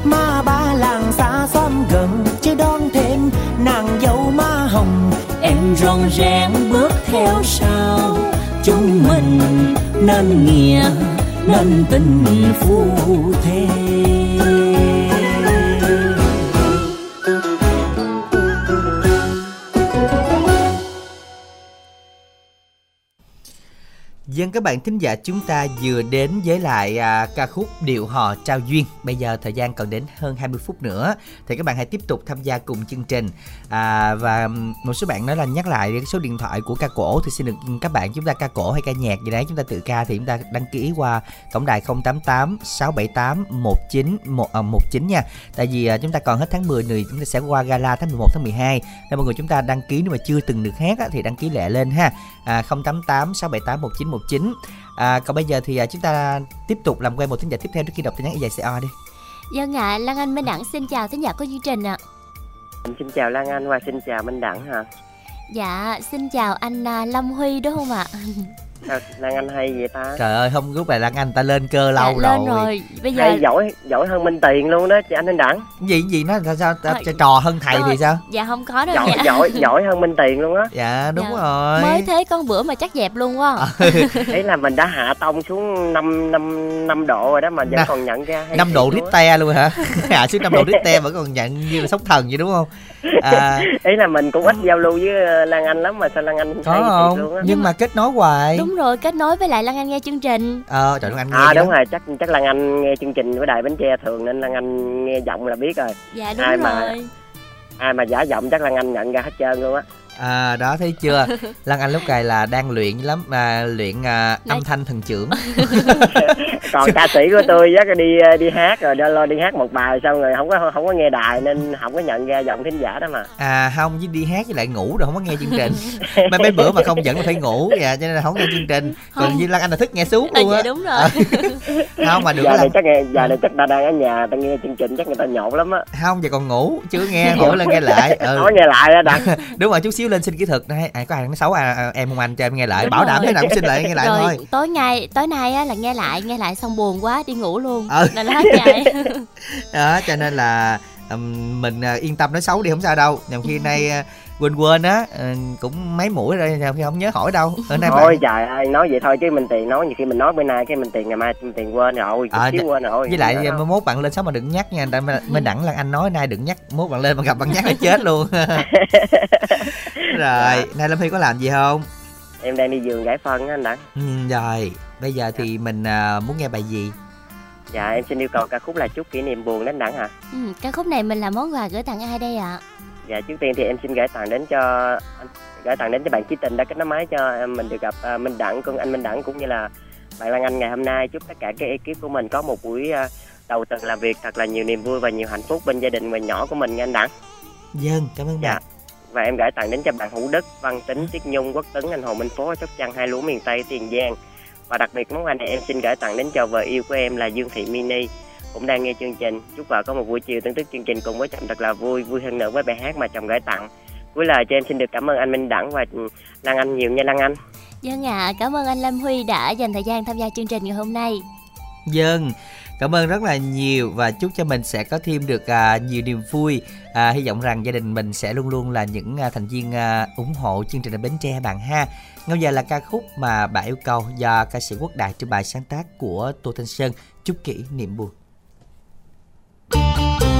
S11: ma ba làng xa xóm gần chưa đón thêm nàng dâu má hồng. Em rong rén bước theo sau. Chúng mình nên nghĩa nên tình phu thê.
S2: 음 Dân các bạn thính giả chúng ta vừa đến với lại à, ca khúc Điệu hò trao duyên. Bây giờ thời gian còn đến hơn 20 phút nữa thì các bạn hãy tiếp tục tham gia cùng chương trình. À, và một số bạn nói là nhắc lại số điện thoại của ca cổ thì xin được các bạn chúng ta ca cổ hay ca nhạc gì đấy chúng ta tự ca thì chúng ta đăng ký qua tổng đài 088 678 19 1 à, 19 nha. Tại vì à, chúng ta còn hết tháng 10 này chúng ta sẽ qua gala tháng 11 tháng 12 nên mọi người chúng ta đăng ký nếu mà chưa từng được hát á, thì đăng ký lẹ lên ha. À, 088 678 1919 à, còn bây giờ thì à, chúng ta tiếp tục làm quen một thính giả tiếp theo trước khi đọc tin nhắn y dài CO đi
S3: Dân ạ, Lan Anh Minh Đẳng xin chào thính giả của chương trình ạ.
S14: Em xin chào Lan Anh và xin chào Minh Đẳng hả?
S3: Dạ, xin chào anh à, Lâm Huy đúng không ạ?
S14: Sao Lan Anh hay vậy ta?
S2: trời ơi hôm lúc này lan anh ta lên cơ lâu
S3: dạ,
S2: rồi
S3: lên rồi. Bây giờ
S14: Hay giỏi giỏi hơn Minh Tiền luôn đó chị anh Minh Đẳng.
S2: gì gì nó sao sao ta,
S3: Ờ,
S2: trò hơn thầy thì sao
S3: Dạ không có đâu
S14: Giỏi
S3: nha.
S14: giỏi giỏi hơn Minh Tiền luôn á.
S2: dạ đúng
S3: Dạ.
S2: rồi
S3: Mới thế con bữa mà chắc dẹp luôn quá.
S14: Ý là mình đã hạ tông xuống 5 năm năm độ rồi đó mà vẫn
S2: Năm-
S14: còn nhận ra hay
S2: năm
S14: thiệt
S2: độ
S14: luôn á.
S2: Richter luôn hả hạ xuống năm độ Richter vẫn còn nhận như là sóng thần vậy đúng không à,
S14: Ý là mình cũng ít giao lưu với ờ, Lan Anh lắm mà sao Lan Anh
S2: có
S14: thiệt
S2: không
S14: luôn á.
S2: nhưng mà kết nối hoài
S3: Đúng rồi, kết nối với lại Lan Anh nghe chương trình.
S2: ờ trời anh nghe
S14: À đúng
S2: đó.
S14: rồi, chắc chắc Lan Anh nghe chương trình của Đài Bến Tre thường nên Lan Anh nghe giọng là biết rồi.
S3: Dạ đúng
S14: Ai mà-
S3: rồi.
S14: Ai mà giả giọng chắc Lan Anh nhận ra hết trơn luôn á.
S2: À đó thấy chưa lan anh lúc này là đang luyện lắm à, luyện à, âm thanh thần trưởng
S14: Còn ca sĩ của tôi chắc là đi ờ, đi hát rồi đó lo đi hát một bài xong rồi không có không có nghe đài nên không có nhận ra giọng thính giả đó mà.
S2: à không với đi hát với lại ngủ rồi không có nghe chương trình mấy mấy bữa mà không dẫn là phải ngủ dạ cho nên là không nghe chương trình còn
S3: Không.
S2: như lan anh là thức nghe suốt
S3: À,
S2: luôn
S3: dạ
S2: á
S3: đúng rồi.
S2: không mà được
S14: giờ
S2: là
S14: này chắc nghe giờ này chắc ta đang ở nhà ta nghe chương trình chắc người ta nhột lắm á.
S2: không giờ còn ngủ chưa nghe hỏi lên nghe lại ừ.
S14: Nói nghe lại á đặng.
S2: đúng rồi chút xíu lên xin kỹ thuật này à, có ai nói xấu à, à, em không anh cho em nghe lại. Bảo đảm thế nào cũng xin lại nghe lại
S3: rồi
S2: thôi.
S3: tối ngày tối nay á là nghe lại nghe lại xong buồn quá đi ngủ luôn.
S2: Ừ.
S3: là nó hết chạy
S2: đó cho nên là mình à, yên tâm nói xấu đi không sao đâu. Nhằm khi nay à, quên quên á ừ, cũng mấy mũi rồi khi không nhớ hỏi đâu. Ở nay
S14: Thôi
S2: bạn
S14: trời ơi nói vậy thôi chứ mình tiền nói nhiều khi mình nói bữa nay cái mình tiền ngày mai mình tiền quên rồi
S2: À, dạ-
S14: quên rồi
S2: với lại mai mốt bạn lên sống mà đừng nhắc nha tại mới- mới đẳng lan anh nói nay đừng nhắc mốt bạn lên mà gặp bạn nhắc là chết luôn. Rồi nay lâm huy có làm gì không?
S14: Em đang đi giường giải phân á anh đặng.
S2: Ừ, rồi bây giờ thì mình à, muốn nghe bài gì?
S14: Dạ em xin yêu cầu ca khúc là chúc kỷ niệm buồn đến đặng hả?
S3: Ừ, ca khúc này mình làm món quà gửi tặng ai đây ạ
S14: dạ trước tiên thì em xin gửi tặng đến cho gửi tặng đến cho bạn chí tình đã kết nối máy cho em mình được gặp à, minh đẳng cùng anh minh đẳng cũng như là bạn Lan Anh ngày hôm nay chúc tất cả các ekip của mình có một buổi à, đầu tuần làm việc thật là nhiều niềm vui và nhiều hạnh phúc bên gia đình và nhỏ của mình nha anh Đặng.
S2: Dân, cảm ơn
S14: Dạ.
S2: bạn.
S14: Và em gửi tặng đến cho bạn Hữu Đức, Văn Tính, Tiết Nhung, Quốc Tấn, anh Hồ Minh Phố, Sóc Trăng, hai lúa miền Tây, Tiền Giang. Và đặc biệt món quà này em xin gửi tặng đến cho vợ yêu của em là Dương Thị Mini cũng đang nghe chương trình. Chúc vợ có một buổi chiều thưởng thức chương trình cùng với chồng thật là vui, vui hơn nữa với bài hát mà chồng gửi tặng. Cuối lời cho em xin được cảm ơn anh Minh Đẳng và ừ, Lan Anh nhiều nha Lan Anh.
S3: Dân ạ, cảm ơn anh Lâm Huy đã dành thời gian tham gia chương trình ngày hôm nay.
S2: Dân, cảm ơn rất là nhiều và chúc cho mình sẽ có thêm được à, nhiều niềm vui. À, hy vọng rằng gia đình mình sẽ luôn luôn là những à, thành viên à, ủng hộ chương trình ở Bến Tre bạn ha. Ngay giờ là ca khúc mà bà yêu cầu do ca sĩ Quốc Đại trên bài sáng tác của Tô Thanh Sơn, Chúc kỹ
S15: niệm buồn. Chiều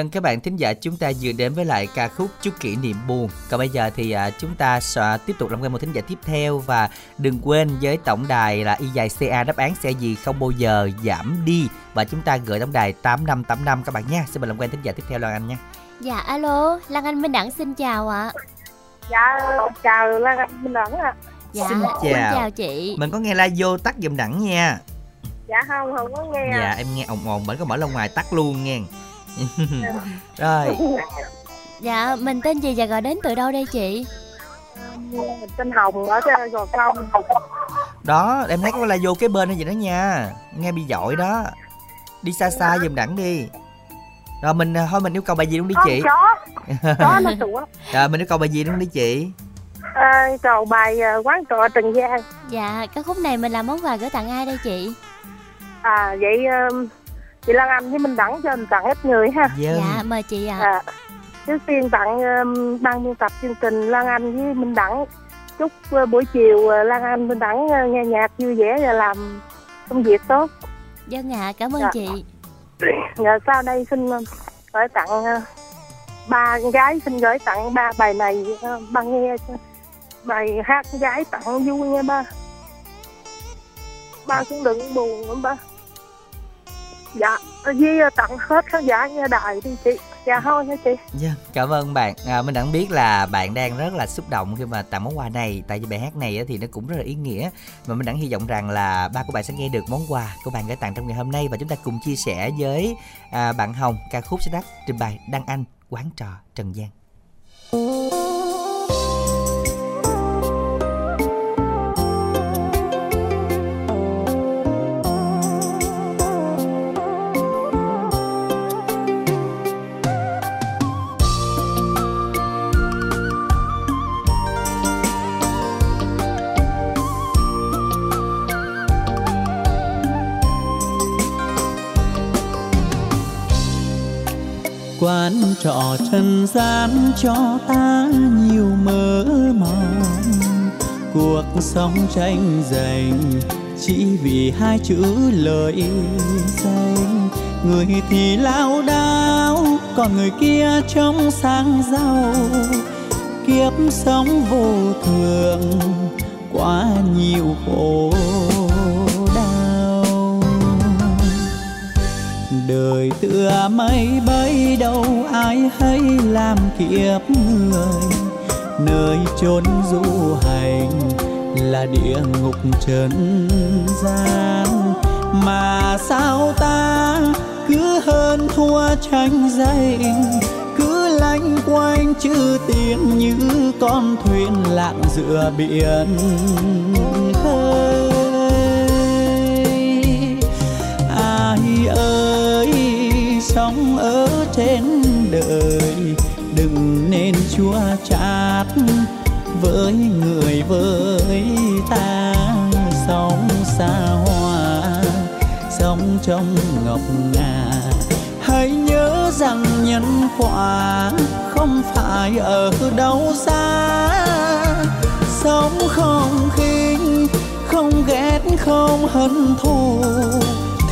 S2: Dân các bạn thính giả chúng ta vừa đến với lại ca khúc chút kỷ niệm buồn. Còn bây giờ thì à, chúng ta sẽ tiếp tục làm quen một thính giả tiếp theo và đừng quên với tổng đài là y dài CA đáp án sẽ gì không bao giờ giảm đi và chúng ta gửi tổng đài 8585 các bạn nha. Xin mời làm quen thính giả tiếp theo Loan Anh nha.
S3: Dạ alo, Lan Anh Minh Đẳng xin chào ạ.
S16: Dạ, chào Lan Anh Minh Đẳng ạ.
S3: Dạ,
S2: Xin chào.
S3: xin chào chị.
S2: Mình có nghe la vô tắt giùm đẳng nha.
S16: Dạ không, không có nghe.
S2: Dạ em nghe ồn ồn bởi có mở lông ngoài tắt luôn nghe. Rồi.
S3: Dạ, mình tên gì và gọi đến từ đâu đây chị?
S16: Mình tên Hồng ở trên Gò Công.
S2: Đó, em thấy có la vô cái bên hay gì đó nha. Nghe bị dội đó. Đi xa xa giùm đẳng đi. Rồi mình à, thôi mình yêu cầu bài gì luôn đi chị.
S16: chó, chó nó sủa.
S2: Rồi mình yêu cầu bài gì luôn đi chị.
S16: À, cầu bài à, quán trọ Trần Giang.
S3: Dạ, cái khúc này mình làm món quà gửi tặng ai đây chị?
S16: À, vậy um, chị Lan Anh với Minh Đẳng cho mình tặng ít người ha.
S3: Dạ, mời chị ạ.
S16: À, trước tiên tặng um, ban biên tập chương trình Lan Anh với Minh Đẳng. Chúc uh, buổi chiều uh, Lan Anh Minh Đẳng uh, nghe nhạc vui vẻ và làm công việc tốt.
S3: Dân ạ, cảm ơn
S16: Dạ.
S3: chị.
S16: Rồi sau đây xin uh, gửi tặng uh, ba con gái xin gửi tặng ba bài này uh, ba nghe cho bài hát con gái tặng vui nha ba ba cũng đừng buồn nữa ba dạ với uh, tặng hết khán giả nghe đài đi chị. Dạ thôi nha chị.
S2: Dạ, cảm ơn bạn. À, mình đã biết là bạn đang rất là xúc động khi mà tặng món quà này. Tại vì bài hát này á thì nó cũng rất là ý nghĩa. Và mình đang hy vọng rằng là ba của bạn sẽ nghe được món quà của bạn gửi tặng trong ngày hôm nay. Và chúng ta cùng chia sẻ với à, bạn Hồng ca khúc sẽ đắt trình bày Đăng Anh quán trò Trần Giang.
S15: Quán trọ trần gian cho ta nhiều mơ mộng cuộc sống tranh giành chỉ vì hai chữ lời danh người thì lao đao, còn người kia trông sáng giàu. Kiếp sống vô thường, quá nhiều khổ. Đời tựa mây bay đâu ai hay làm kiếp người. Nơi chốn du hành là địa ngục trần gian. Mà sao ta cứ hơn thua tranh giành, cứ lanh quanh chữ tiền như con thuyền lạng giữa biển. Sống ở trên đời. Đừng nên chua chát với người với ta. Sống xa hoa, sống trong ngọc ngà. Hãy nhớ rằng nhân quả không phải ở đâu xa. Sống không khinh, không ghét, không hận thù,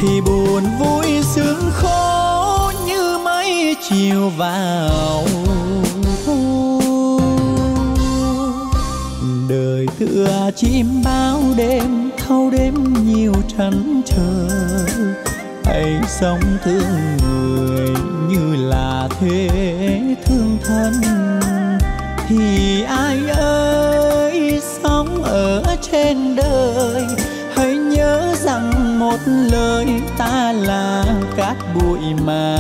S15: thì buồn vui sướng khổ chiều vào thu đời tựa chim bao đêm, thâu đêm nhiều trăn trở. Hãy sống thương người như là thế thương thân. Thì ai ơi, sống ở trên đời, hãy nhớ rằng một lời ta là cát bụi mà.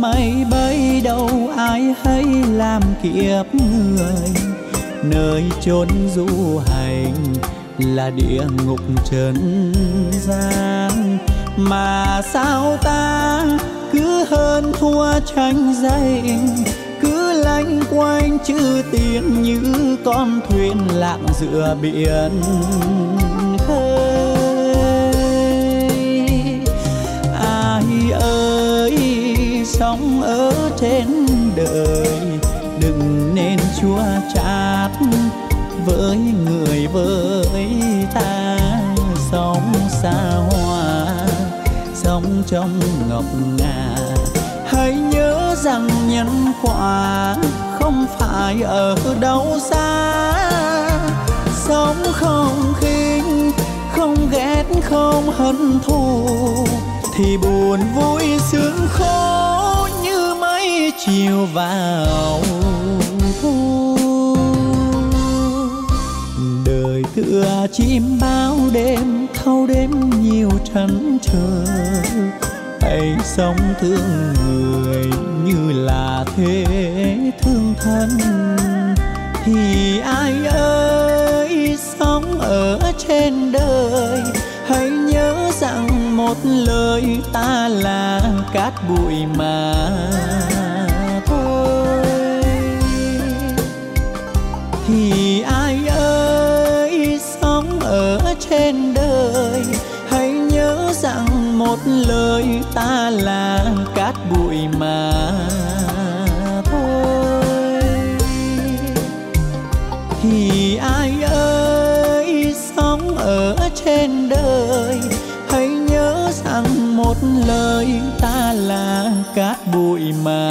S15: Mây bay đâu ai hay làm kiếp người. Nơi chốn du hành là địa ngục trần gian. Mà sao ta cứ hơn thua tranh giành, cứ lanh quanh chữ tiền như con thuyền lạng giữa biển. Với người với ta. Sống xa hoa, sống trong ngọc ngà. Hãy nhớ rằng nhân quả không phải ở đâu xa. Sống không khinh, không ghét, không hận thù, thì buồn vui sướng khổ như mấy chiều vào thu. Đời chim bao đêm, thâu đêm nhiều trăn trở hãy sống thương người như là thế thương thân. Thì ai ơi, sống ở trên đời, hãy nhớ rằng một lời ta là cát bụi mà mà thôi. Thì ai ơi, sống ở trên đời, hãy nhớ rằng một lời ta là cát bụi mà.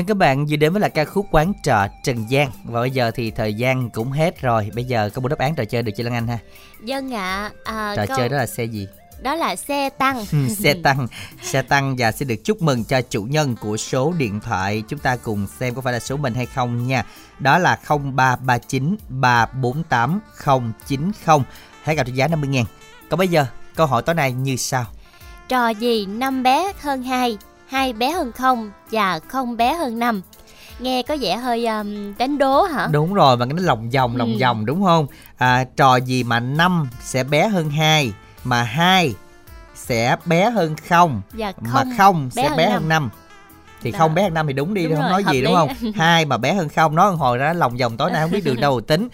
S2: Dân các bạn vừa đến với là ca khúc quán trọ Trần gian Và bây giờ thì thời gian cũng hết rồi. Bây giờ có một đáp án trò chơi được chưa Lan Anh ha?
S3: Dân ạ à,
S2: Trò
S3: câu-
S2: chơi đó là xe gì?
S3: Đó là xe tăng.
S2: Xe tăng. Xe tăng và xin được chúc mừng cho chủ nhân của số điện thoại. Chúng ta cùng xem có phải là số mình hay không nha. Đó là 0339 348 090 hãy gặp trị giá 50 ngàn. Còn bây giờ câu hỏi tối nay như sau.
S3: Trò gì năm bé hơn hai hai bé hơn không và không bé hơn năm. Nghe có vẻ hơi um, đánh đố hả?
S2: Đúng rồi mà cái nó lòng vòng lòng
S3: Ừ.
S2: vòng đúng không? À, trò gì mà năm sẽ bé hơn hai mà hai sẽ bé hơn không
S3: Và
S2: mà
S3: không
S2: không
S3: bé
S2: sẽ bé hơn năm? Thì
S3: Đó.
S2: không bé hơn năm thì đúng đi
S3: Đúng
S2: không
S3: rồi,
S2: nói gì đúng
S3: lý.
S2: không? Hai mà bé hơn không nói hồi ra lòng vòng tối nay không biết đường đâu tính.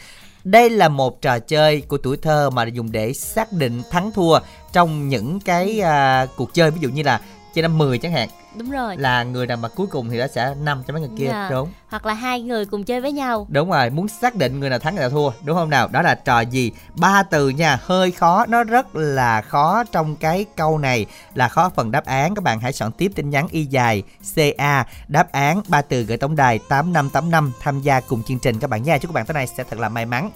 S2: Đây là một trò chơi của tuổi thơ mà dùng để xác định thắng thua trong những cái à, cuộc chơi. Ví dụ như là chơi năm 10 chẳng hạn
S3: đúng rồi
S2: là người nào mà cuối cùng thì nó sẽ năm cho mấy người kia
S3: Dạ.
S2: đúng
S3: hoặc là hai người cùng chơi với nhau
S2: Đúng rồi, muốn xác định người nào thắng người nào thua, đúng không nào? Đó là trò gì? Ba từ nha, hơi khó, nó rất là khó trong cái câu này là khó phần đáp án. Các bạn hãy soạn tiếp tin nhắn y dài CA đáp án ba từ gửi tổng đài 8585 tham gia cùng chương trình các bạn nha. Chúc các bạn tối nay sẽ thật là may mắn.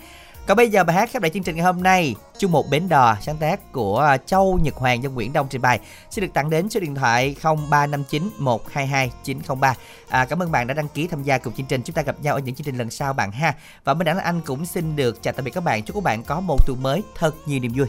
S2: Còn bây giờ bài hát khép lại chương trình ngày hôm nay. Chung một bến đò sáng tác của à, Châu Nhật Hoàng do Nguyễn Đông trình bày. Sẽ được tặng đến số điện thoại 0359 122 903 à, Cảm ơn bạn đã đăng ký tham gia cùng chương trình. Chúng ta gặp nhau ở những chương trình lần sau bạn ha. Và bên Đẳng là anh cũng xin được chào tạm biệt các bạn. Chúc các bạn có một tuần mới thật nhiều niềm vui.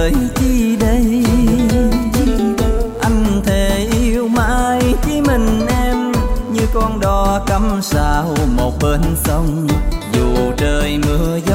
S11: đời chi đây? Anh thề yêu mãi chỉ mình em, như con đò cắm sao một bên sông. Dù trời mưa
S1: gió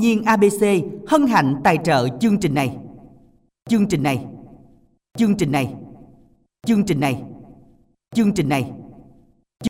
S1: Công viên ABC hân hạnh tài trợ chương trình này. Chương trình này. Chương trình này. Chương trình này. Chương trình này.